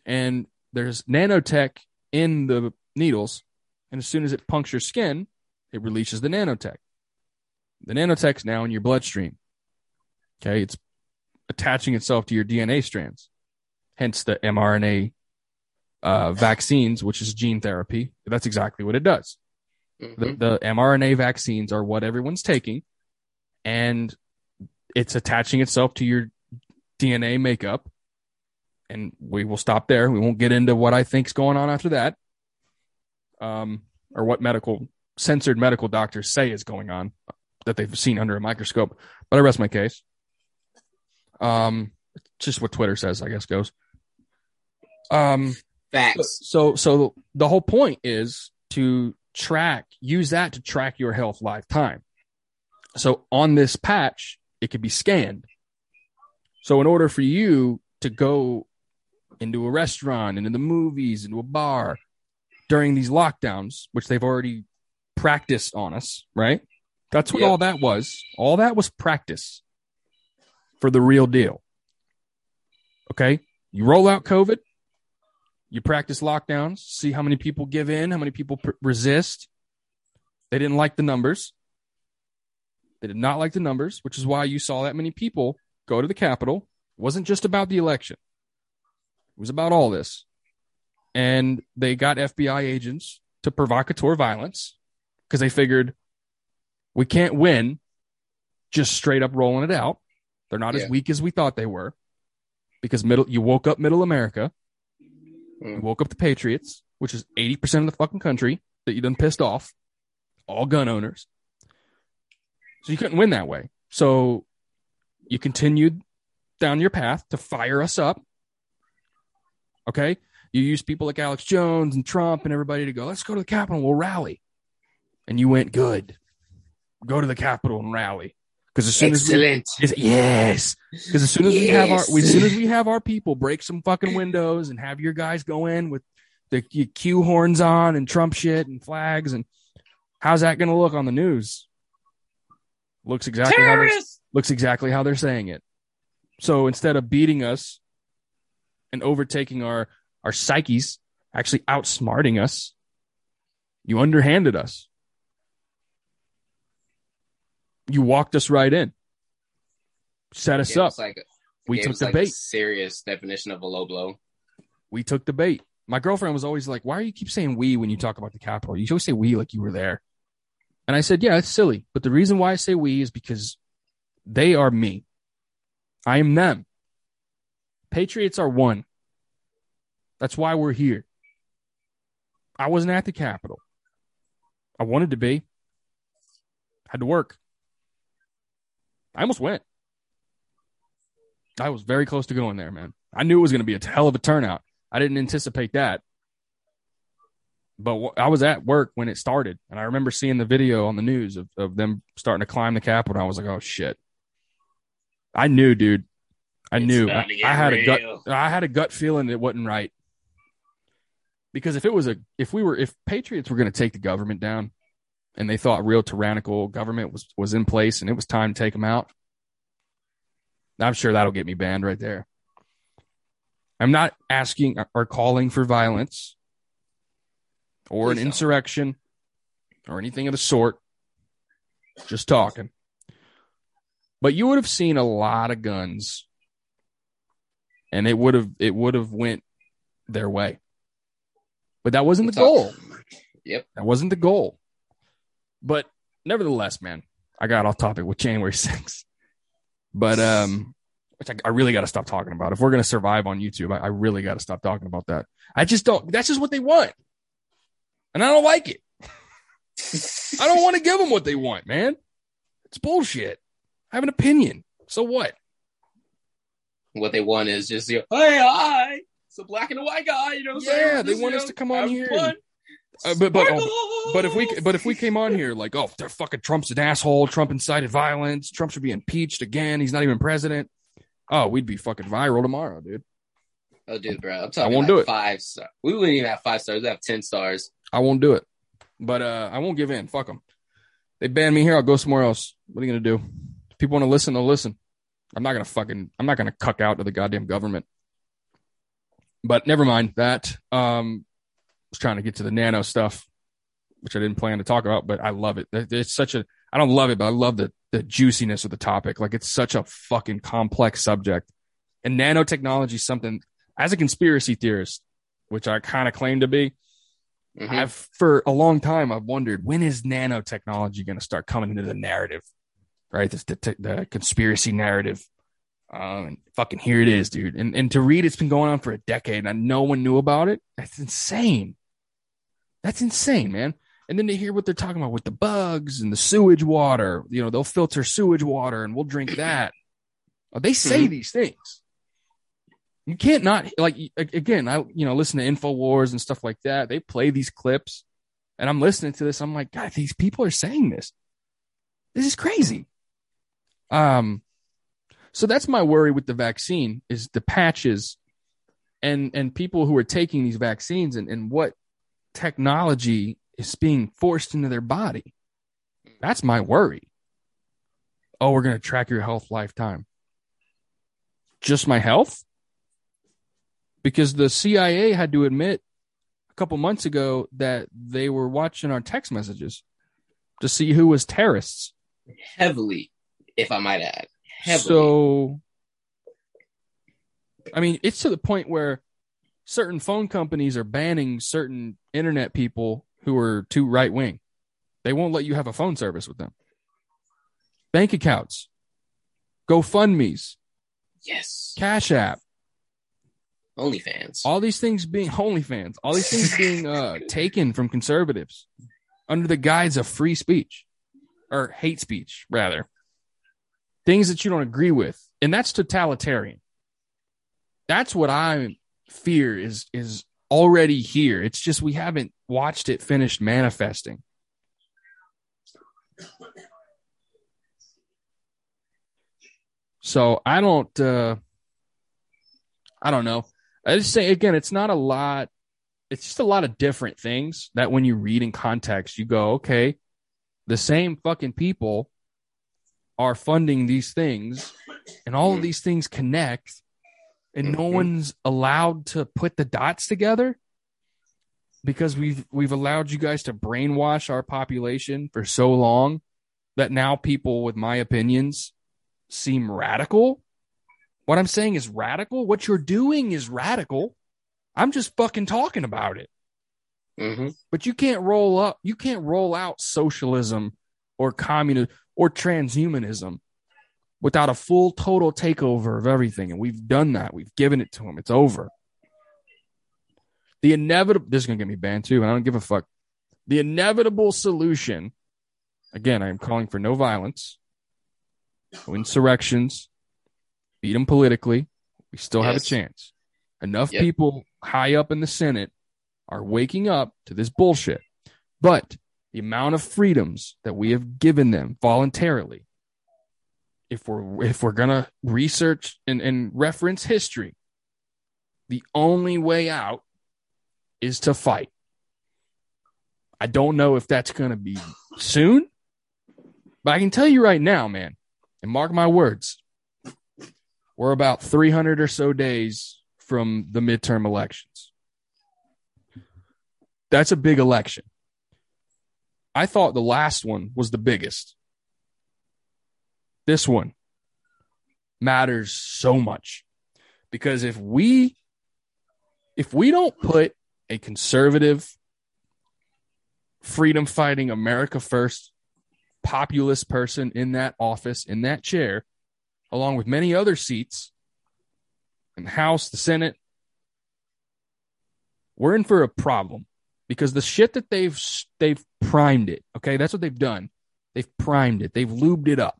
and there's nanotech in the needles, and as soon as it punctures skin, it releases the nanotech. The nanotech's now in your bloodstream. Okay, it's attaching itself to your DNA strands, hence the mRNA uh, vaccines, which is gene therapy. That's exactly what it does. Mhm. The, the mRNA vaccines are what everyone's taking, and it's attaching itself to your DNA makeup. And we will stop there. We won't get into what I think's going on after that, um, or what medical censored medical doctors say is going on that they've seen under a microscope. But I rest my case. Um, it's just what Twitter says, I guess goes. Um, Facts. so so the whole point is to track use that to track your health lifetime. So on this patch it could be scanned. So in order for you to go into a restaurant into the movies into a bar during these lockdowns which they've already practiced on us right? That's what Yeah. all that was. All that was practice for the real deal. Okay? You roll out covid you practice lockdowns, see how many people give in, how many people pr- resist. They didn't like the numbers. They did not like the numbers, which is why you saw that many people go to the Capitol. It wasn't just about the election, it was about all this. And they got FBI agents to provocateur violence because they figured we can't win just straight up rolling it out. They're not Yeah. as weak as we thought they were because middle you woke up middle America. Mm. woke up the Patriots, which is 80% of the fucking country that you done pissed off, all gun owners. So you couldn't win that way. So you continued down your path to fire us up. Okay. You used people like Alex Jones and Trump and everybody to go, let's go to the Capitol, we'll rally. And you went, good. Go to the Capitol and rally. Because as soon as we, Excellent. yes, because as soon as we have our, Yes. as soon as we have our people break some fucking windows and have your guys go in with the your Q horns on and Trump shit and flags and how's that going to look on the news? Looks exactly how they're, looks exactly how they're saying it. So instead of beating us and overtaking our our psyches, actually outsmarting us, you underhanded us. You walked us right in, set us up. like a- We took the like a bait. serious definition of a low blow. We took the bait. My girlfriend was always like, "Why do you keep saying we when you talk about the Capitol? You always say we like you were there." And I said, "Yeah, it's silly, but the reason why I say we is because they are me. I am them. Patriots are one. That's why we're here. I wasn't at the Capitol. I wanted to be. Had to work. I almost went. I was very close to going there, man. I knew it was going to be a hell of a turnout. I didn't anticipate that. But I was at work when it started, and I remember seeing the video on the news of, of them starting to climb the Capitol. And I was like, "Oh shit!" I knew, dude. I It's knew. I, I had a gut. I had a gut feeling it wasn't right. Because if it was a, if we were, if patriots were going to take the government down, and they thought real tyrannical government was was in place, and it was time to take them out, I'm sure that'll get me banned right there. I'm not asking or calling for violence or an Please don't. insurrection or anything of the sort. Just talking. But you would have seen a lot of guns and it would have it would have went their way. But that wasn't the goal. Yep. That wasn't the goal. But nevertheless, man, I got off topic with January 6th. But um which I, I really got to stop talking about. If we're going to survive on YouTube, I, I really got to stop talking about that. I just don't. That's just what they want, and I don't like it. I don't want to give them what they want, man. It's bullshit. I have an opinion. So what? What they want is just, you know, hey, hi, it's a black and a white guy. You know, what I'm saying? Yeah, they Just, want you us to come on here and- Uh, but but but if we but if we came on here like, oh, they're fucking Trump's an asshole. Trump incited violence. Trump should be impeached again. He's not even president. Oh, we'd be fucking viral tomorrow, dude. Oh, dude, bro, I'm talking won't like do it. five stars. We wouldn't even have five stars. We have ten stars. I won't do it. But uh, I won't give in. Fuck them. They ban me here. I'll go somewhere else. What are you gonna do? If people want to listen, they'll listen. I'm not gonna fucking. I'm not gonna cuck out to the goddamn government. But never mind that. Um, I was trying to get to the nano stuff, which I didn't plan to talk about, but I love it. It- It's such a. I don't love it, but I love the the juiciness of the topic. Like it's such a fucking complex subject, and nanotechnology is something. As a conspiracy theorist, which I kind of claim to be, Mhm. I've for a long time I've wondered when is nanotechnology going to start coming into the narrative, right? This the, the conspiracy narrative. Um, and fucking here it is, dude. And and to read, it's been going on for a decade, and no one knew about it. That's insane. That's insane, man. And then to hear what they're talking about with the bugs and the sewage water, you know, they'll filter sewage water, and we'll drink that. Oh, they say Mhm. these things. You can't not like again. I you know listen to Infowars and stuff like that. They play these clips, and I'm listening to this. I'm like, God, these people are saying this. This is crazy. Um, so that's my worry with the vaccine is the patches, and and people who are taking these vaccines and and what technology is being forced into their body. That's my worry. Oh, we're gonna track your health lifetime. Just my health? because the CIA had to admit a couple months ago that they were watching our text messages to see who was terrorists. heavily, if I might add, heavily. So, I mean, it's to the point where certain phone companies are banning certain internet people who are too right wing. They won't let you have a phone service with them. Bank accounts, GoFundMe's, yes, Cash App, OnlyFans. all these things being OnlyFans, all these things being uh, taken from conservatives under the guise of free speech or hate speech, rather. Things that you don't agree with. And that's totalitarian. That's what I fear is is already here. It's just we haven't watched it finished manifesting. So I don't uh I don't know. I just say again, it's not a lot. It's just a lot of different things that when you read in context, you go, okay, the same fucking people are funding these things and all of these things connect and no Mhm. one's allowed to put the dots together because we've we've allowed you guys to brainwash our population for so long that now people with my opinions seem radical. What I'm saying is radical. What you're doing is radical. I'm just fucking talking about it. hmm But you can't roll up, you can't roll out socialism or communism or transhumanism without a full total takeover of everything. And we've done that. We've given it to them. It's over. The inevitable, this is going to get me banned too, and I don't give a fuck. The inevitable solution, again, I am calling for no violence, no insurrections, beat them politically. We still have a chance. Enough Yep. people high up in the Senate are waking up to this bullshit. But the amount of freedoms that we have given them voluntarily, if we're if we're gonna research and, and reference history, the only way out is to fight. I don't know if that's gonna be soon, but I can tell you right now, man, and mark my words, we're about 300 or so days from the midterm elections. That's a big election. I thought the last one was the biggest. This one matters so much because if we if we don't put a conservative freedom fighting America first populist person in that office in that chair along with many other seats in the House, the Senate, we're in for a problem because the shit that they've they've primed it. Okay, that's what they've done. They've primed it. They've lubed it up.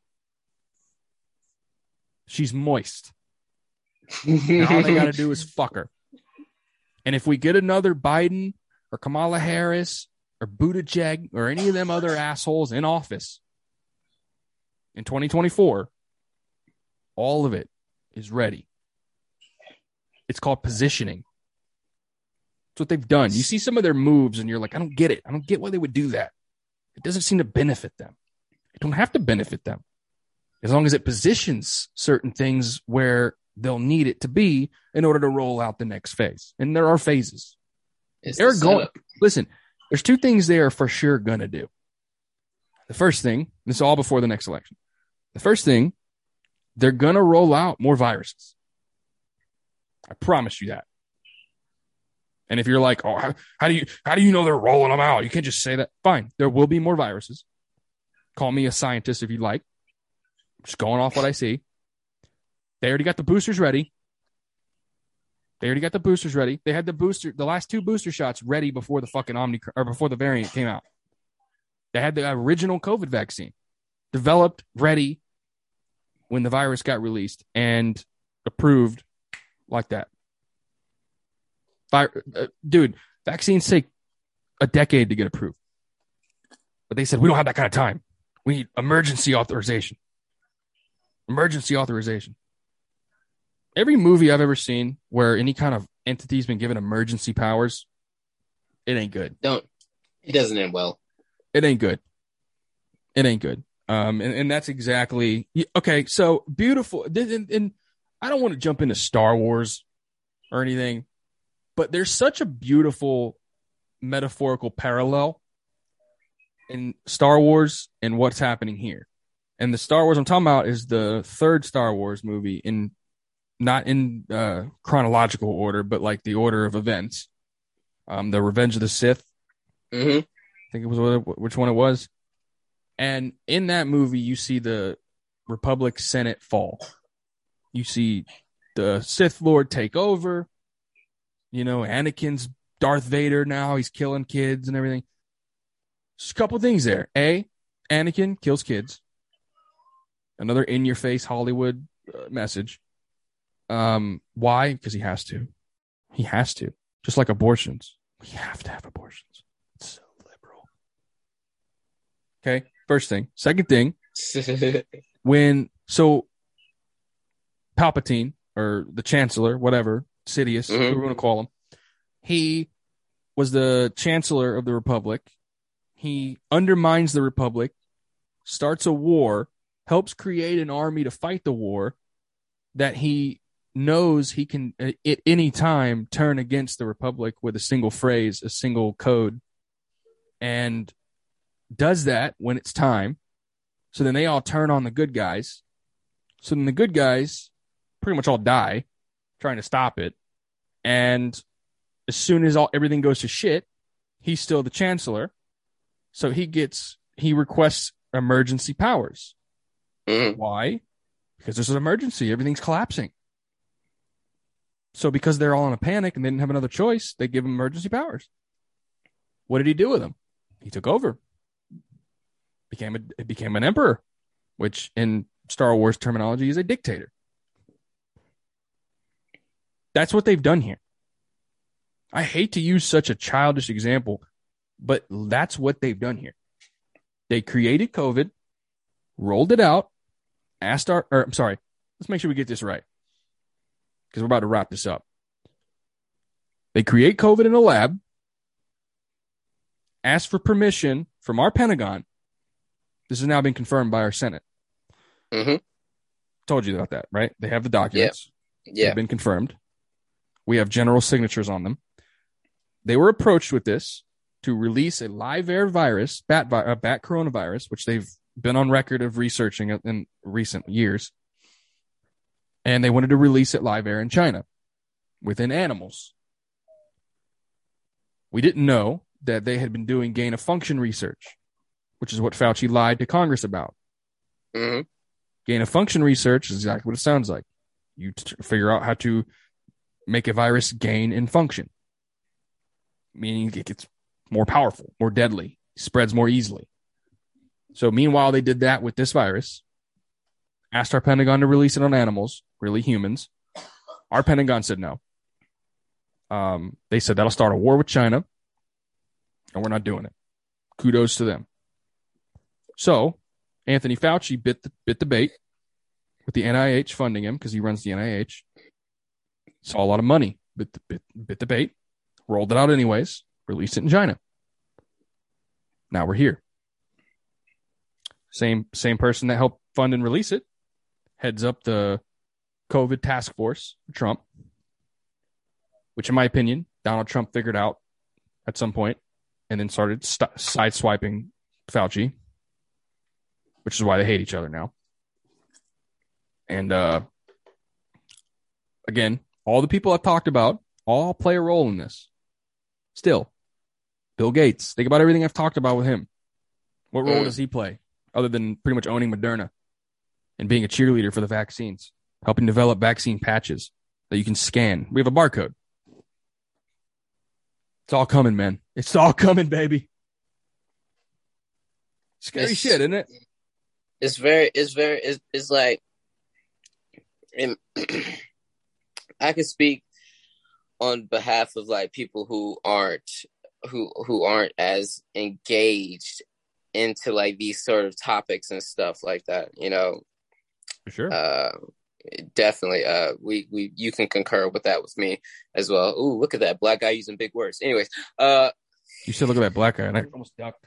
She's moist. And all they got to do is fuck her. And if we get another Biden or Kamala Harris or Buttigieg or any of them other assholes in office in 2024, all of it is ready. It's called positioning. That's what they've done. You see some of their moves and you're like, I don't get it. I don't get why they would do that. It doesn't seem to benefit them. It don't have to benefit them. As long as it positions certain things where they'll need it to be in order to roll out the next phase. And there are phases. It's They're the going. Listen, there's two things they are for sure going to do. The first thing, this is all before the next election. The first thing, they're going to roll out more viruses. I promise you that. And if you're like, oh, how, how do you how do you know they're rolling them out? You can't just say that. Fine, there will be more viruses. Call me a scientist if you'd like. Just going off what I see. They already got the boosters ready. They already got the boosters ready. They had the booster, the last two booster shots ready before the fucking Omni or before the variant came out. They had the original COVID vaccine developed, ready when the virus got released and approved like that. Uh, dude, vaccines take a decade to get approved. But they said, we don't have that kind of time. We need emergency authorization. Emergency authorization. Every movie I've ever seen where any kind of entity's been given emergency powers, it ain't good. Don't. It doesn't end well. It ain't good. It ain't good. Um, and, and that's exactly okay. So beautiful. And, and I don't want to jump into Star Wars or anything, but there's such a beautiful metaphorical parallel in Star Wars and what's happening here. And the Star Wars I'm talking about is the third Star Wars movie in not in uh, chronological order, but like the order of events. Um, the Revenge of the Sith. hmm I think it was which one it was. And in that movie, you see the Republic Senate fall. You see the Sith Lord take over. You know, Anakin's Darth Vader now. He's killing kids and everything. Just a couple things there. A, Anakin kills kids. Another in your face Hollywood uh, message. Um, why? Because he has to. He has to. Just like abortions. We have to have abortions. It's so liberal. Okay. First thing. Second thing, when so Palpatine or the Chancellor, whatever, Sidious, Mhm. whatever we want to call him. He was the Chancellor of the Republic. He undermines the Republic, starts a war, helps create an army to fight the war that he knows he can uh, at any time turn against the Republic with a single phrase, a single code, and does that when it's time. So then they all turn on the good guys. So then the good guys pretty much all die trying to stop it. And as soon as all everything goes to shit, he's still the chancellor. So he gets he requests emergency powers. Mhm. Why? Because there's an emergency. Everything's collapsing. So because they're all in a panic and they didn't have another choice, they give him emergency powers. What did he do with them? He took over. Became a became an emperor, which in Star Wars terminology is a dictator. That's what they've done here. I hate to use such a childish example, but that's what they've done here. They created COVID, rolled it out, asked our, or I'm sorry, let's make sure we get this right because we're about to wrap this up. They create COVID in a lab, ask for permission from our Pentagon. This has now been confirmed by our Senate. Mhm. Told you about that, right? They have the documents. Yeah. They've been confirmed. We have general signatures on them. They were approached with this to release a live air virus, bat, vi- uh, bat coronavirus, which they've been on record of researching in- in recent years. And they wanted to release it live air in China within animals. We didn't know that they had been doing gain of function research, which is what Fauci lied to Congress about. hmm Gain of function research is exactly what it sounds like. You t- figure out how to make a virus gain in function, meaning it gets more powerful, more deadly, spreads more easily. So, meanwhile, they did that with this virus, asked our Pentagon to release it on animals, really humans. Our Pentagon said no. Um, they said that'll start a war with China, and we're not doing it. Kudos to them. So, Anthony Fauci bit the, bit the bait with the NIH funding him because he runs the NIH. Saw a lot of money, bit the, bit, bit the bait, rolled it out anyways, released it in China. Now we're here. Same same person that helped fund and release it heads up the COVID task force, Trump, which in my opinion, Donald Trump figured out at some point and then started st- sideswiping Fauci which is why they hate each other now. And uh, again, all the people I've talked about all play a role in this. Still, Bill Gates. Think about everything I've talked about with him. What role Mm. does he play other than pretty much owning Moderna and being a cheerleader for the vaccines, helping develop vaccine patches that you can scan? We have a barcode. It's all coming, man. It's all coming, baby. Scary It's- shit, isn't it? It's very, it's very, it's, it's like, and I can speak on behalf of like people who aren't, who who aren't as engaged into like these sort of topics and stuff like that. You know, For sure. uh, definitely. Uh, we we you can concur with that with me as well. Ooh, look at that black guy using big words. Anyways, uh, You should look at that black guy, and I almost ducked.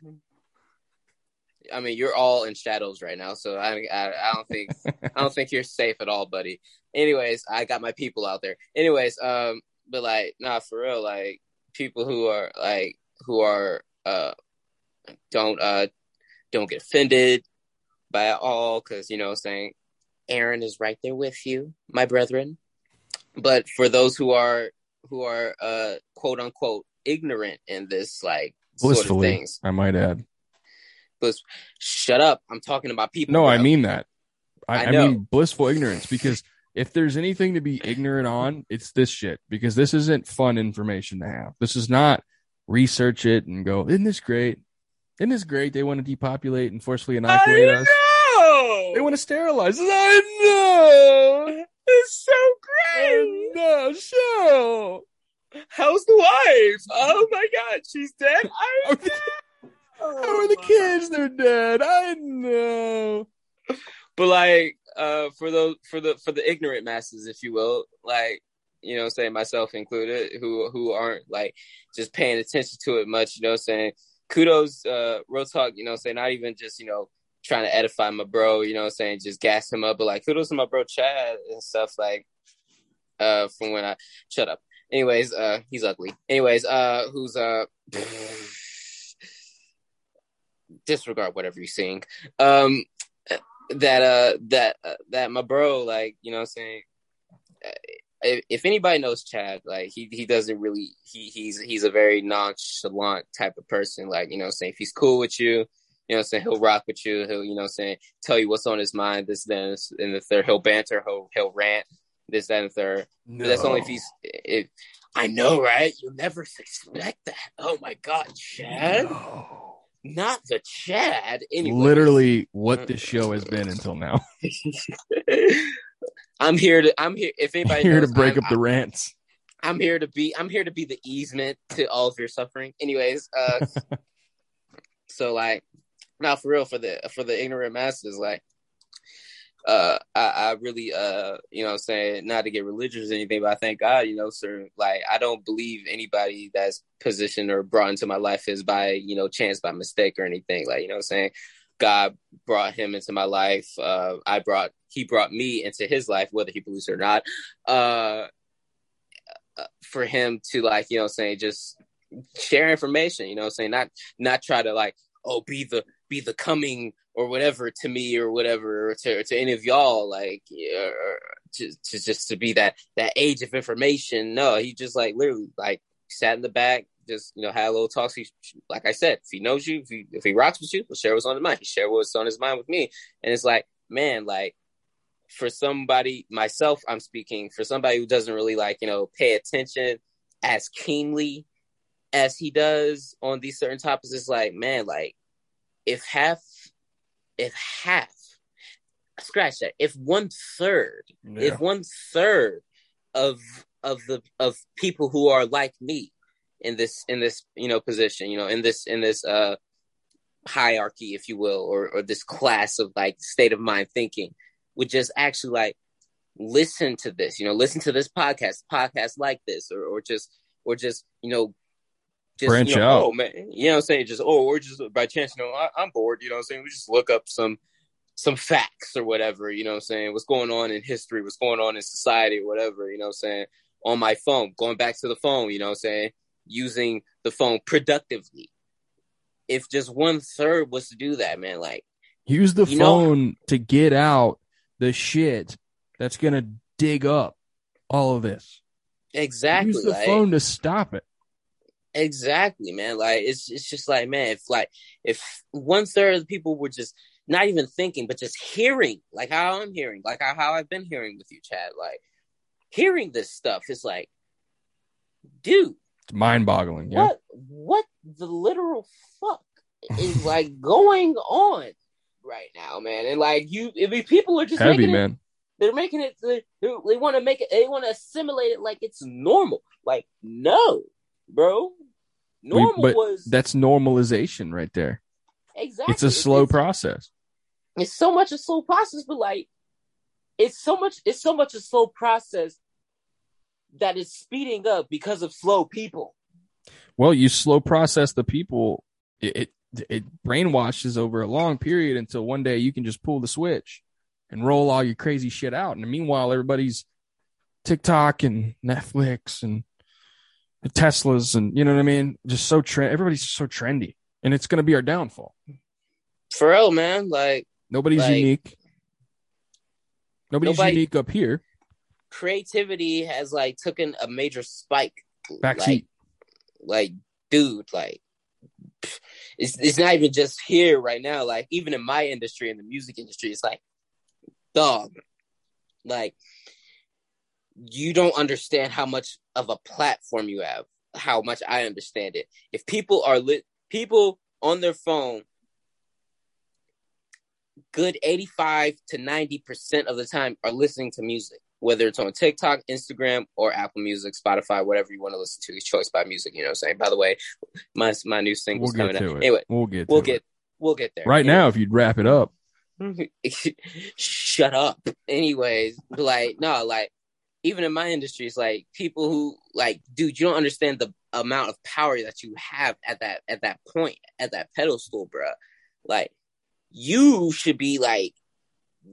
I mean, you're all in shadows right now, so I, I, I don't think, I don't think you're safe at all, buddy. Anyways, I got my people out there. Anyways, um, but like, nah, for real, like people who are like, who are, uh, don't, uh, don't get offended by it all, because you know, saying Aaron is right there with you, my brethren. But for those who are, who are, uh, quote unquote, ignorant in this, like, sort of Blissfully, things, I might add. bliss, shut up. I'm talking about people. No, I mean that. I, I I, mean blissful ignorance because if there's anything to be ignorant on, it's this shit because this isn't fun information to have. This is not research it and go, isn't this great? Isn't this great? They want to depopulate and forcefully inoculate us. know. They want to sterilize us. I know. It's so great. No, Show. How's the wife? Oh my god, she's dead. I the, how are the kids? They're dead. I know. But like, uh, for those for the for the ignorant masses, if you will, like you know, saying myself included, who who aren't like just paying attention to it much, you know, saying kudos, uh, real talk, you know, saying not even just you know trying to edify my bro, you know, what I'm saying just gas him up, but like kudos to my bro Chad and stuff like uh from when I shut up. Anyways, uh he's ugly. Anyways, uh who's uh disregard whatever you're sing. Um that uh that uh, that my bro like, you know I'm saying if, if anybody knows Chad, like he he doesn't really he he's he's a very nonchalant type of person. Like, you know, saying if he's cool with you, you know, saying he'll rock with you. He'll, you know, saying tell you what's on his mind. This, then, and the third, he'll banter. He'll he'll rant. This, that, and the third. No. But that's only if he's. If I know, right? You'll never expect that. Oh my God, Chad! No. Not the Chad. Anyway, Literally what mm. this show has been until now. I'm here to. I'm here. If anybody Here to break I'm, up the rants. I'm here to be. I'm here to be the easement to all of your suffering. Anyways, uh, so like, now for real, for the for the ignorant masses, like, uh, I, I really, uh, you know, what I'm saying not to get religious or anything, but I thank God, you know, sir. Like, I don't believe anybody that's positioned or brought into my life is by you know chance, by mistake or anything. Like, you know, what I'm saying God brought him into my life. Uh, I brought he brought me into his life, whether he believes it or not. Uh, uh, for him to like, you know, saying just share information, you know, saying not not try to like, oh, be the be the coming or whatever to me or whatever or to to any of y'all, like, or to, to just to be that that age of information. No, he just like literally like sat in the back, just you know had a little talk. He, like I said, if he knows you, if he if he rocks with you, he'll share what's on his mind. He shared what's on his mind with me, and it's like, man, like for somebody myself, I'm speaking for somebody who doesn't really like you know pay attention as keenly as he does on these certain topics. It's like, man, like if half, if half, scratch that, if one third Yeah. if one third of of the of people who are like me in this in this you know position you know in this in this uh hierarchy if you will or or this class of like state of mind thinking would just actually like listen to this you know listen to this podcast podcast like this or or just or just you know just Branch you know, out. oh man you know what i'm saying just oh or just by chance you know I, i'm bored you know what i'm saying we just look up some some facts or whatever, you know what I'm saying? What's going on in history, what's going on in society, whatever, you know what I'm saying? On my phone, going back to the phone, you know what I'm saying? Using the phone productively. If just one third was to do that, man, like, Use the You know- phone to get out the shit that's gonna dig up all of this. exactly. Use the like, phone to stop it. Exactly, man. Like it's it's just like, man, if like if one third of the people were just not even thinking, but just hearing, like how I'm hearing, like how, how I've been hearing with you, Chad, like hearing this stuff is like, dude, mind boggling. Yeah. what what the literal fuck is like going on right now, man? And like you, I mean, people are just Heavy, making it man. they're making it they, they want to make it they want to assimilate it like it's normal like no bro normal but was That's normalization right there. exactly It's a slow it's, process. it's so much a slow process but like it's so much it's so much a slow process that is speeding up because of slow people Well, you slow process the people. It, it it brainwashes over a long period until one day you can just pull the switch and roll all your crazy shit out. And meanwhile, everybody's TikTok and Netflix and the Teslas and you know what I mean. Just so trend. Everybody's so trendy, and it's going to be our downfall. for real man like Nobody's Like- unique. Nobody's Nobody- unique up here. Creativity has like taken a major spike. Backseat. like, like dude like it's, it's not even just here right now. Like even in my industry in the music industry it's like dog like you don't understand how much of a platform you have how much i understand it. If people are lit people on their phone good 85 to 90% of the time are listening to music whether it's on TikTok, Instagram, or Apple Music, Spotify, whatever you want to listen to. It's choice by music, you know what I'm saying? By the way, my my new single's We'll coming out. it. Anyway, We'll get. we'll get it. we'll get there. right Anyway, now. If you'd wrap it up, Shut up. Anyways, like no, like even in my industry, it's like people who like, dude, you don't understand the amount of power that you have at that at that point at that pedestal, bro. Like you should be like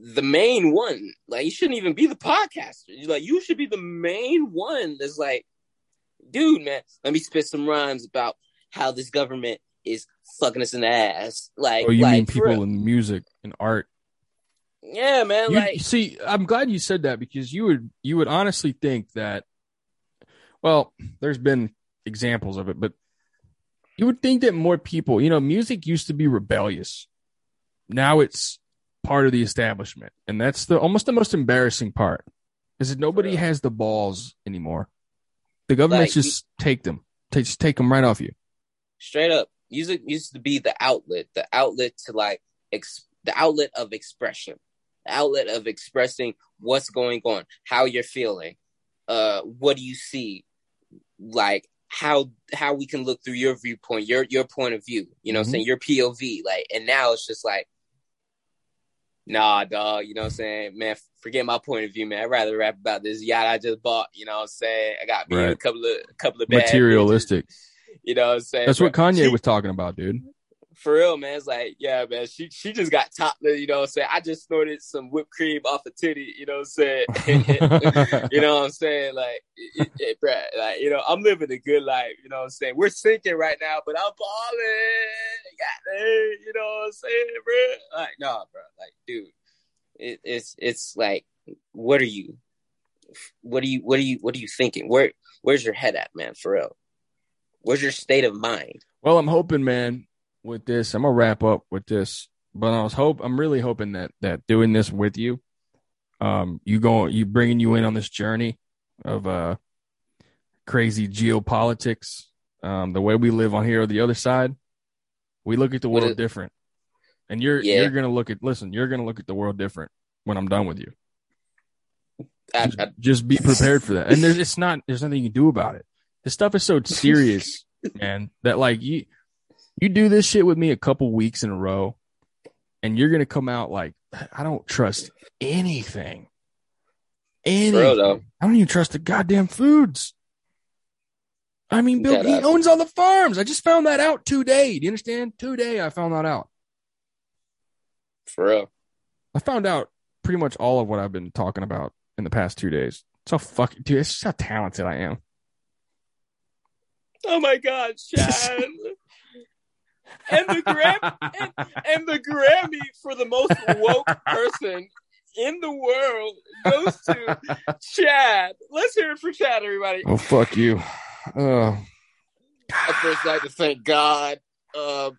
the main one. Like you shouldn't even be the podcaster. Like you should be the main one that's like, dude, man, let me spit some rhymes about how this government is fucking us in the ass. Like, Oh, you like, mean people in music and art? Yeah, man. You, like, see, I'm glad you said that because you would you would honestly think that. Well, there's been examples of it, but you would think that more people, you know, music used to be rebellious. Now it's part of the establishment, and that's the almost the most embarrassing part, is that nobody has the balls anymore. The government Like, just take them, take just take them right off you. straight up. Music used to be the outlet the outlet to like ex- the outlet of expression. The outlet of expressing what's going on how you're feeling uh what do you see? Like how how we can look through your viewpoint your your point of view you know I'm saying? Your pov like and now it's just like nah dog you know what i'm saying? Man forget my point of view man. I'd rather rap about this yacht i just bought you know what i'm saying? I got me and a couple of a couple of bad bitches, Materialistic. you know what i'm saying? That's what Kanye was talking about, dude. For real, man. It's like, yeah, man, she she just got top, you know what I'm saying? I just snorted some whipped cream off a titty, you know what I'm saying? you know what I'm saying? Like, it, it, bruh, like, you know, I'm living a good life, you know what I'm saying? We're sinking right now, but I'm balling. Got it, you know what I'm saying, bro? Like, nah, bro. Like, dude, it, it's it's like, what are you? What are you? What are you? What are you thinking? Where Where's your head at, man? For real, where's your state of mind? Well, I'm hoping, man, with this, I'm gonna wrap up with this. But I was hope I'm really hoping that that doing this with you, um, you go, you bringing you in on this journey of uh crazy geopolitics, um, the way we live on here or the other side, we look at the world is- different. And you're Yeah. you're gonna look at listen, you're gonna look at the world different when I'm done with you. I, Just, I, just be prepared for that. And there's it's not there's nothing you can do about it. This stuff is so serious, man, that like you you do this shit with me a couple weeks in a row, and you're gonna come out like I don't trust anything. Anything. I don't even trust the goddamn foods. I mean, Bill, Dead he owns all the farms. I just found that out today. Do you understand? Today I found that out. for real. I found out pretty much all of what I've been talking about in the past two days. So fucking dude, it's just how talented I am. Oh my God, Chad. and the Gram and, and the Grammy for the most woke person in the world goes to Chad. Let's hear it for Chad, everybody. Oh fuck you. Uh, I first like to thank God. Uh,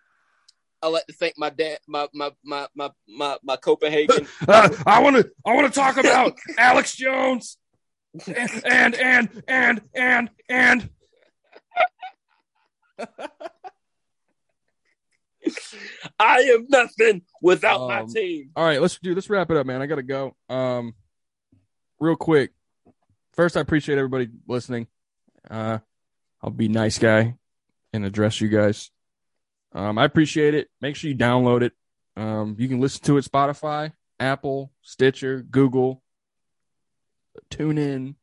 I like to thank my dad, my my my my my, my Copenhagen. uh, I want to. I want to talk about Alex Jones. And and and and and. I am nothing without my Um, team. All right, let's do. Let's wrap it up, man. I gotta go. Um, real quick. First, I appreciate everybody listening. Uh, I'll be nice guy and address you guys. Um, I appreciate it. Make sure you download it. Um, you can listen to it Spotify, Apple, Stitcher, Google, TuneIn,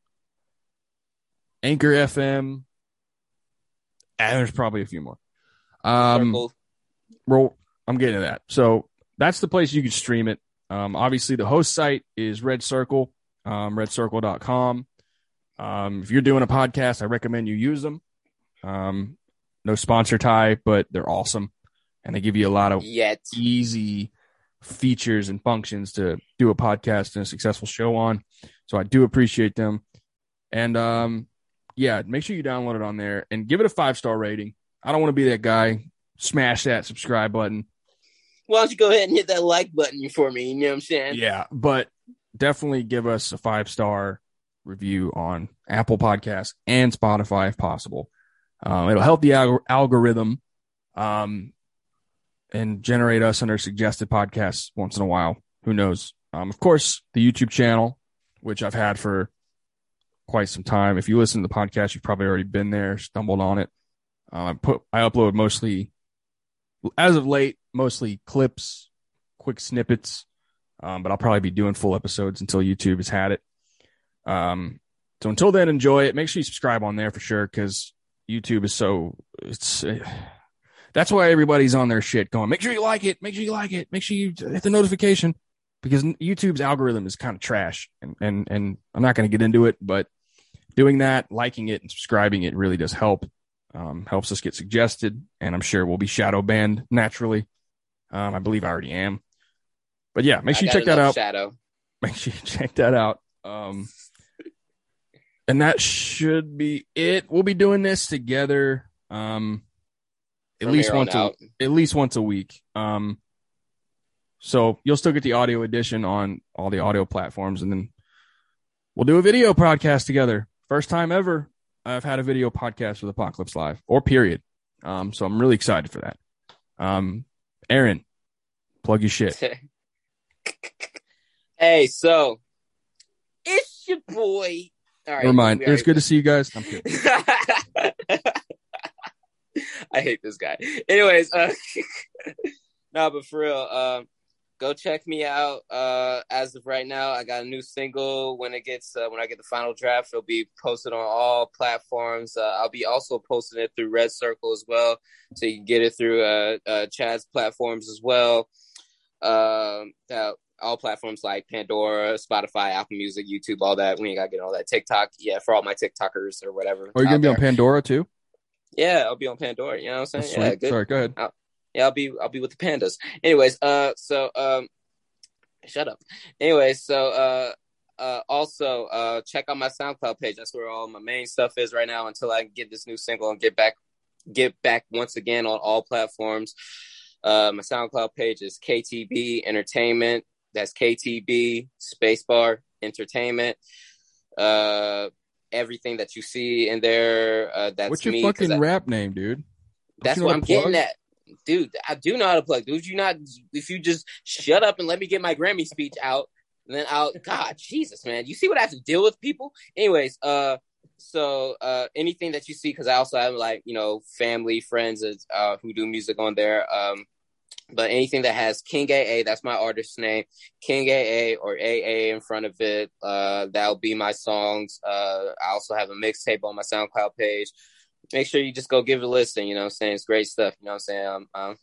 Anchor FM. And there's probably a few more. Um, Circle. Well, I'm getting to that. So that's the place you can stream it. Um, obviously, the host site is Red Circle, um, redcircle.com. Um, if you're doing a podcast, I recommend you use them. Um, no sponsor tie, but they're awesome. And they give you a lot of Yet. easy features and functions to do a podcast and a successful show on. So I do appreciate them. And um, yeah, make sure you download it on there and give it a five star rating. I don't want to be that guy. Smash that subscribe button. Why don't you go ahead and hit that like button for me? You know what I'm saying? Yeah, but definitely give us a five star review on Apple Podcasts and Spotify if possible. Um, it'll help the alg- algorithm um, and generate us under suggested podcasts once in a while. Who knows? Um, of course, the YouTube channel, which I've had for quite some time. If you listen to the podcast, you've probably already been there, stumbled on it. Uh, I put I upload mostly, as of late, mostly clips, quick snippets Um, but I'll probably be doing full episodes until YouTube has had it. Um, so until then, enjoy it. Make sure you subscribe on there for sure because YouTube is so it's. Uh, that's why everybody's on their shit going. Make sure you like it. Make sure you like it. Make sure you hit the notification because YouTube's algorithm is kind of trash. And and and I'm not going to get into it, but doing that, liking it, and subscribing it really does help. Um, helps us get suggested, and I'm sure we'll be shadow banned naturally. Um, I believe I already am. But yeah, make sure I you check that out. Shadow. Make sure you check that out. Um, and that should be it. We'll be doing this together. Um, at From least on once a, at least once a week. Um, so you'll still get the audio edition on all the audio platforms, and then we'll do a video podcast together. First time ever I've had a video podcast with Apocalypse Live or period. Um, so I'm really excited for that. Um, Aaron, plug your shit. hey, so it's your boy. All right, Never mind. we It was good to see you guys. I'm kidding. I hate this guy. Anyways, uh, no, but for real, um, go check me out. Uh, as of right now, I got a new single. When it gets, uh, when I get the final draft, it'll be posted on all platforms. Uh, I'll be also posting it through Red Circle as well, so you can get it through uh, uh Chad's platforms as well. Um, all platforms like Pandora, Spotify, Apple Music, YouTube, all that. We ain't gotta get all that. TikTok, yeah, for all my TikTokers or whatever. Are you gonna be on. Pandora too? Yeah, I'll be on Pandora. You know what I'm saying? That's Yeah, sweet. good. Sorry, go ahead. Yeah, I'll be I'll be with the pandas. Anyways, uh, so um, shut up. Anyways, so uh, uh, also uh, check out my SoundCloud page. That's where all my main stuff is right now until I get this new single and get back get back once again on all platforms. Uh, my SoundCloud page is KTB Entertainment. That's KTB spacebar Entertainment. Uh, everything that you see in there, uh, that's What's your me. fucking I- rap name, dude? Don't that's you know what I'm to getting at. Dude, I do know how to plug. Dude, you not if you just shut up and let me get my Grammy speech out, then I'll God, Jesus, man. You see what I have to deal with people? Anyways, uh so uh anything that you see, because I also have like, you know, family, friends uh who do music on there. Um but anything that has King AA, that's my artist's name, King AA or AA in front of it, uh, that'll be my songs. Uh, I also have a mixtape on my SoundCloud page make sure you just go give it a listen. You know what I'm saying? It's great stuff. You know what I'm saying? I'm, I'm,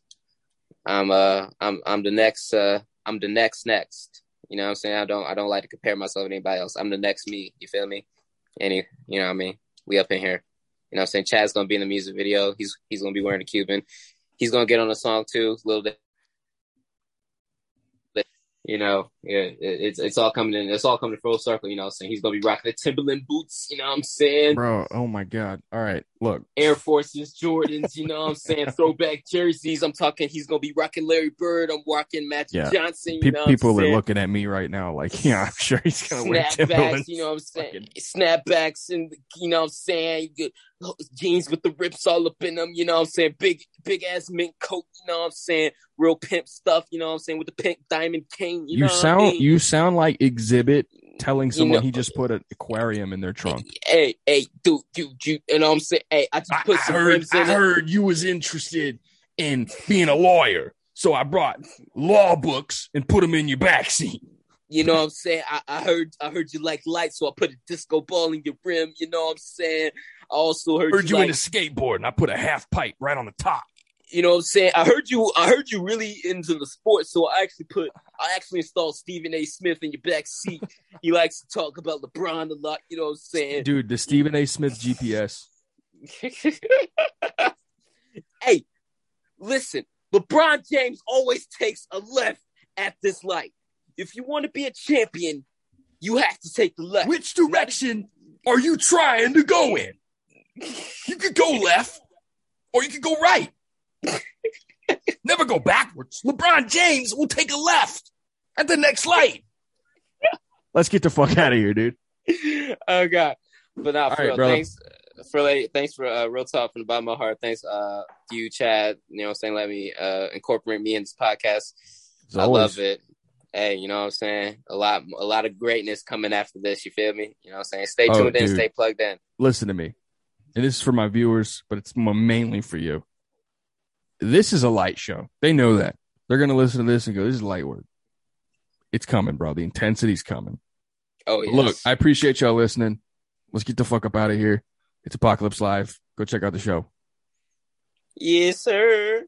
I'm, uh, I'm, I'm the next, uh, I'm the next, next. You know what I'm saying? I don't, I don't like to compare myself to anybody else. I'm the next me. You feel me? Any, you know what I mean? We up in here. You know I'm saying? Chad's gonna be in the music video. He's, he's gonna be wearing a Cuban. He's gonna get on the song too. A little. You know, yeah, it, it's it's all coming in. It's all coming full circle. You know, saying he's gonna be rocking the Timberland boots. You know what I'm saying? Bro, oh my god. All right, look. Air Forces, Jordans, you know what I'm saying? Throwback jerseys. I'm talking he's gonna be rocking Larry Bird. I'm rocking Magic Yeah. Johnson, you Pe- know what people I'm are looking at me right now like, yeah, I'm sure he's gonna wear Snapbacks, Timberlands. you know what I'm saying? Fucking- Snapbacks and you know what I'm saying? You get jeans with the rips all up in them, you know what I'm saying? Big big ass mink coat, you know what I'm saying? Real pimp stuff, you know what I'm saying? With the pink diamond king, you, You, know what I sound mean? you sound like Xzibit telling You someone know- he just put an aquarium in their trunk. Hey, hey, dude, dude, dude, you know what I'm saying? Hey, I just put some rims in it. heard you was interested in being a lawyer, so I brought law books and put them in your backseat. You know what I'm saying? I, I heard I heard you like light, so I put a disco ball in your rim. You know what I'm saying? Also heard, Heard you, you like, into skateboard, and I put a half pipe right on the top. you know what I'm saying? I heard you I heard you really into the sport, so I actually put I actually installed Stephen A. Smith in your back seat. he likes to talk about LeBron a lot, you know what I'm saying? Dude, the Stephen A. Smith GPS. hey, listen, LeBron James always takes a left at this light. If you want to be a champion, you have to take the left. Which direction are you trying to go in? You could go left, or you could go right. Never go backwards. LeBron James will take a left at the next light. Let's get the fuck out of here, dude. oh god but nah, All for right, real, brother. thanks for like, thanks for uh, real talk from the bottom of my heart thanks uh to you chad you know what i'm saying let me uh incorporate me in this podcast As i always. love it hey you know what i'm saying a lot a lot of greatness coming after this you feel me you know what i'm saying stay Oh, tuned in dude. stay plugged in Listen to me. And this is for my viewers, but it's mainly for you. This is a light show. They know that. They're going to listen to this and go, this is light work. it's coming, bro. The intensity's coming. Oh yes. Look, I appreciate y'all listening. Let's get the fuck up out of here. It's Apocalypse Live. Go check out the show. yes, sir.